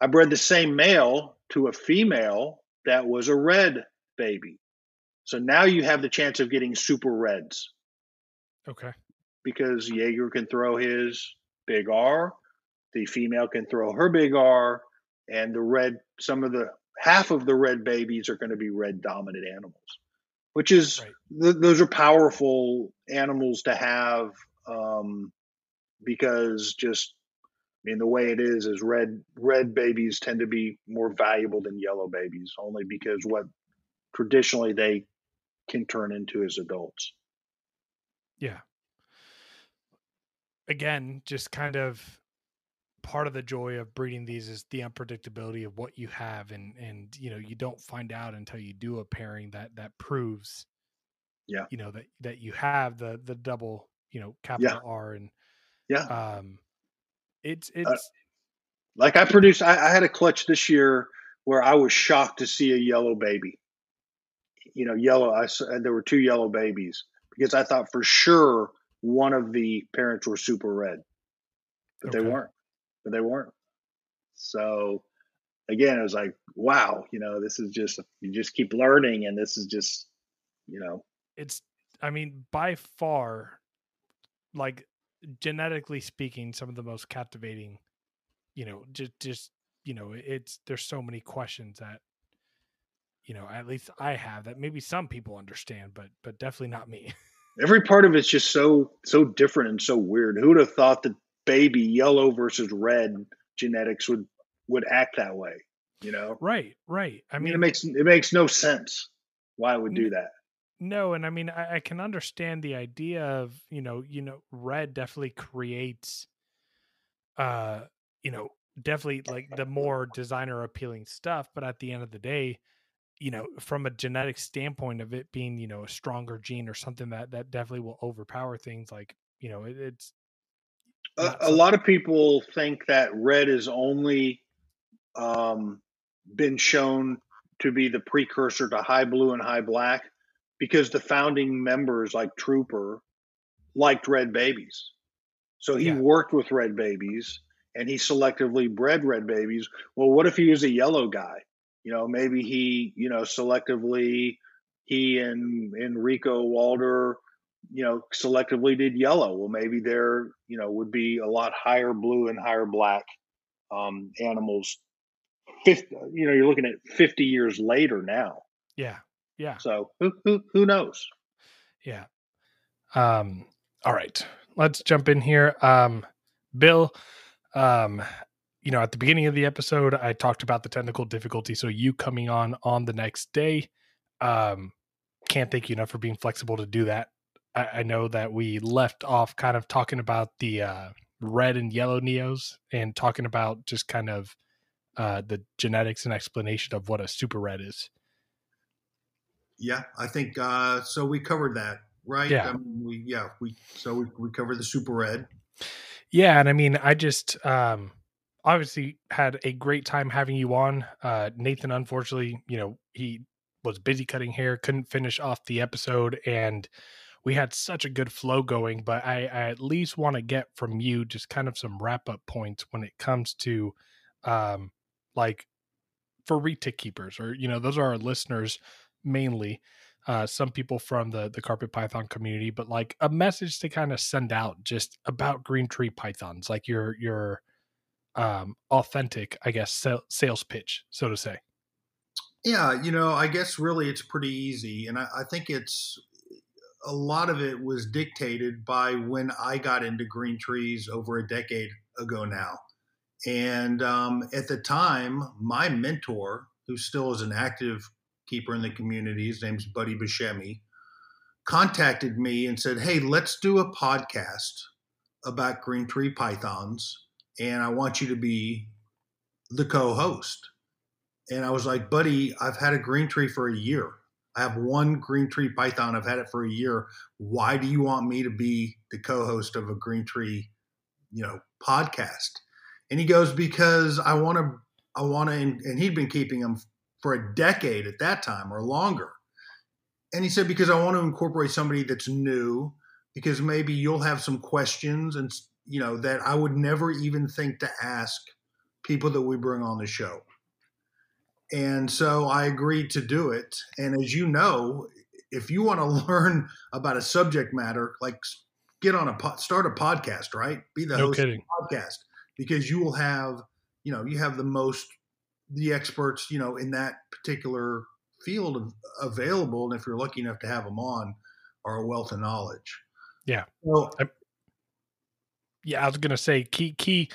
S4: I bred the same male to a female that was a red baby. So now you have the chance of getting super reds
S1: okay.
S4: because Jaeger can throw his big R, the female can throw her big R, and the red, some of the half of the red babies are going to be red dominant animals, which is
S1: Right.
S4: th- those are powerful animals to have um, because just I mean the way it is is red red babies tend to be more valuable than yellow babies only because what traditionally they can turn into as adults.
S1: Yeah. Again, just kind of part of the joy of breeding these is the unpredictability of what you have and and you know you don't find out until you do a pairing that that proves
S4: Yeah.
S1: you know that that you have the the double you know capital r and
S4: Yeah.
S1: um it's uh, it's
S4: Like I produced, I, I had a clutch this year where I was shocked to see a yellow baby. You know, yellow. I saw, uh, there were two yellow babies because I thought for sure one of the parents were super red, but they weren't. But they weren't.
S5: So again, it was like, wow, you know, this is just you just keep learning, and this is just, you know,
S1: it's. I mean, by far, like genetically speaking, some of the most captivating. You know, just just you know, it's there's so many questions that you know at least i have that maybe some people understand but but definitely not me. [LAUGHS]
S5: Every part of it's just so so different and so weird. Who would have thought that baby yellow versus red genetics would would act that way you know?
S1: Right right.
S5: I mean, it makes it makes no sense. Why it would do that
S1: no and i mean I, I can understand the idea of you know you know red definitely creates uh you know definitely like the more designer appealing stuff but at the end of the day you know from a genetic standpoint of it being you know a stronger gene or something that that definitely will overpower things like you know it, it's
S5: a, a, lot of people think that red is only um, been shown to be the precursor to high blue and high black because the founding members like trooper liked red babies so he yeah. worked with red babies and he selectively bred red babies well what if he was a yellow guy you know, maybe he, you know, selectively he and Enrico Walder, you know, selectively did yellow. Well, maybe there, you know, would be a lot higher blue and higher black um, animals. 50, you know, you're looking at 50 years later now.
S1: Yeah. Yeah.
S5: So who who who knows?
S1: Yeah. Um. All right. Let's jump in here. Um, Bill. Um, you know, at the beginning of the episode, I talked about the technical difficulty. So you coming on on the next day, um, can't thank you enough for being flexible to do that. I, I know that we left off kind of talking about the uh, red and yellow neos and talking about just kind of uh, the genetics and explanation of what a super red is.
S4: Yeah, I think uh, so. We covered that, right?
S1: Yeah,
S4: I mean, we yeah we so we, we covered the super red.
S1: Yeah, and I mean, I just um, obviously had a great time having you on. Uh, Nathan, unfortunately, you know, he was busy cutting hair, couldn't finish off the episode, and we had such a good flow going. But I, I at least want to get from you just kind of some wrap up points when it comes to, um, like for retic keepers, or you know, those are our listeners mainly. Uh, some people from the the carpet python community, but like a message to kind of send out just about green tree pythons, like your your um, authentic, I guess, sales pitch, so to say?
S4: Yeah, you know, I guess really it's pretty easy. And I, I think it's a lot of it was dictated by when I got into green trees over a decade ago now. And um, at the time, my mentor, who still is an active keeper in the community, his name's Buddy Buscemi, contacted me and said, Hey, let's do a podcast about green tree pythons and I want you to be the co-host. And I was like, buddy, I've had a green tree for a year. I have one green tree python. I've had it for a year. Why do you want me to be the co-host of a green tree, you know, podcast? And he goes, because I want to, I want to, and he'd been keeping them for a decade at that time or longer. And he said, because I want to incorporate somebody that's new, because maybe you'll have some questions and you know, that I would never even think to ask people that we bring on the show. And so I agreed to do it. And as you know, if you want to [LAUGHS] learn about a subject matter, like get on a start a podcast, right? Be the
S1: no
S4: host
S1: kidding.
S4: of the podcast because you will have, you know, you have the most the experts, you know, in that particular field of, available. And if you're lucky enough to have them on, are a wealth of knowledge.
S1: Yeah.
S4: Well,
S1: yeah, I was gonna say key key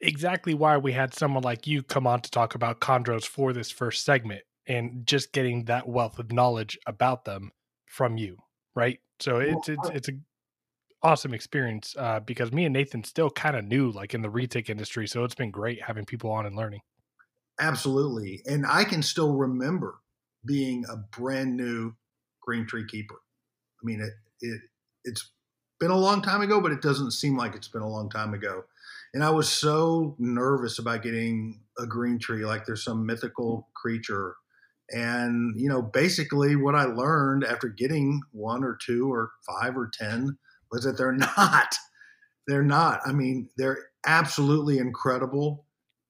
S1: exactly why we had someone like you come on to talk about chondros for this first segment and just getting that wealth of knowledge about them from you, right? So it's it's it's a awesome experience uh, because me and Nathan still kind of new like in the retic industry, so it's been great having people on and learning.
S4: Absolutely, and I can still remember being a brand new green tree keeper. I mean, it it it's been a long time ago, but it doesn't seem like it's been a long time ago. And I was so nervous about getting a green tree, like there's some mythical creature. And, you know, basically what I learned after getting one or two or five or 10 was that they're [LAUGHS] not. They're not. I mean, they're absolutely incredible.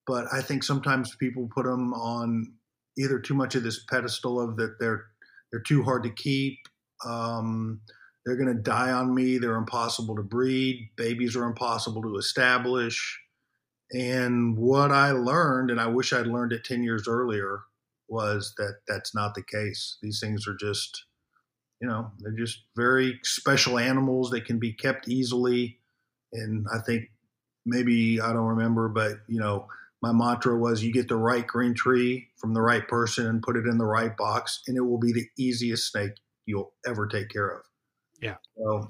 S4: But I think sometimes people put them on either too much of this pedestal of that they're they're too hard to keep. Um, they're going to die on me. They're impossible to breed. Babies are impossible to establish. And what I learned, and I wish I'd learned it 10 years earlier, was that that's not the case. These things are just, you know, they're just very special animals. They can be kept easily. And I think maybe, I don't remember, but, you know, my mantra was you get the right green tree from the right person and put it in the right box, and it will be the easiest snake you'll ever take care of.
S1: Yeah.
S4: So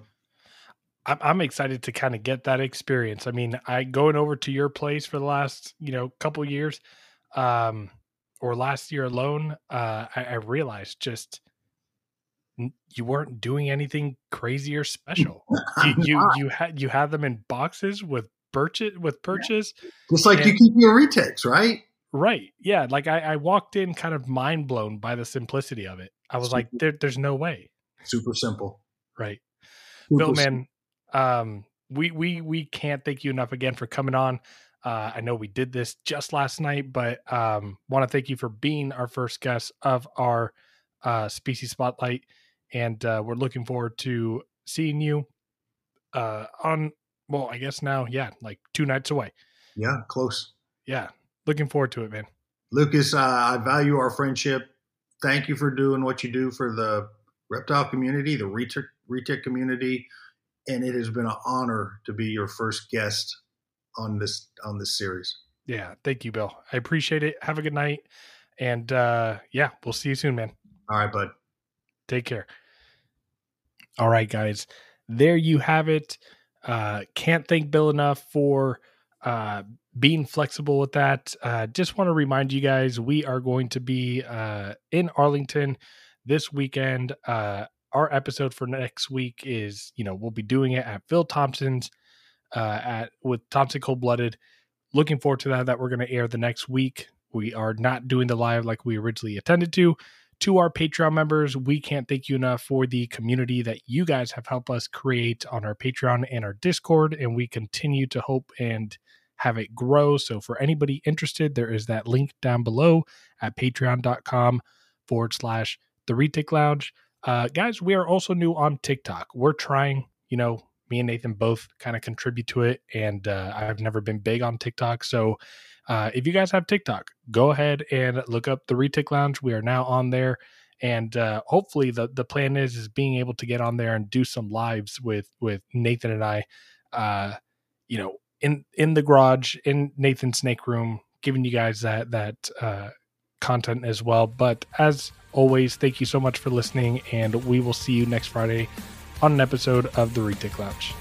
S1: I'm excited to kind of get that experience. I mean, I going over to your place for the last, you know, couple years, um, or last year alone, uh, I, I realized just you weren't doing anything crazy or special. [LAUGHS] you you, you had you had them in boxes with purchase with purchase,
S4: just like and, you keep your retics, right?
S1: Right. Yeah. Like I, I walked in kind of mind blown by the simplicity of it. I was super, like, there, there's no way.
S4: Super simple.
S1: Right. Super Bill, man, um, we we we can't thank you enough again for coming on. Uh, I know we did this just last night, but um, want to thank you for being our first guest of our uh, species spotlight, and uh, we're looking forward to seeing you uh, on. Well, I guess now, yeah, like two nights away.
S4: Yeah, close.
S1: Yeah, looking forward to it, man.
S4: Lucas, uh, I value our friendship. Thank you for doing what you do for the reptile community, the retic, retic community and it has been an honor to be your first guest on this on this series.
S1: Yeah, thank you, Bill. I appreciate it. Have a good night, and uh, yeah, we'll see you soon, man.
S4: All right, bud.
S1: Take care. All right, guys. There you have it. Uh, can't thank Bill enough for uh, being flexible with that. Uh, just want to remind you guys we are going to be uh, in Arlington this weekend. Uh, our episode for next week is, you know, we'll be doing it at Phil Thompson's uh, at with Thompson Cold Blooded. Looking forward to that. That we're going to air the next week. We are not doing the live like we originally intended to. To our Patreon members, we can't thank you enough for the community that you guys have helped us create on our Patreon and our Discord, and we continue to hope and have it grow. So, for anybody interested, there is that link down below at patreon.com forward slash the Retic Lounge. Uh, guys, we are also new on TikTok. We're trying, you know, me and Nathan both kind of contribute to it, and uh, I've never been big on TikTok. So uh, if you guys have TikTok, go ahead and look up the Retic Lounge. We are now on there, and uh, hopefully the the plan is is being able to get on there and do some lives with with Nathan and I. Uh, you know, in in the garage in Nathan's snake room, giving you guys that that uh, content as well. But as always, thank you so much for listening, and we will see you next Friday on an episode of the Retic Lounge.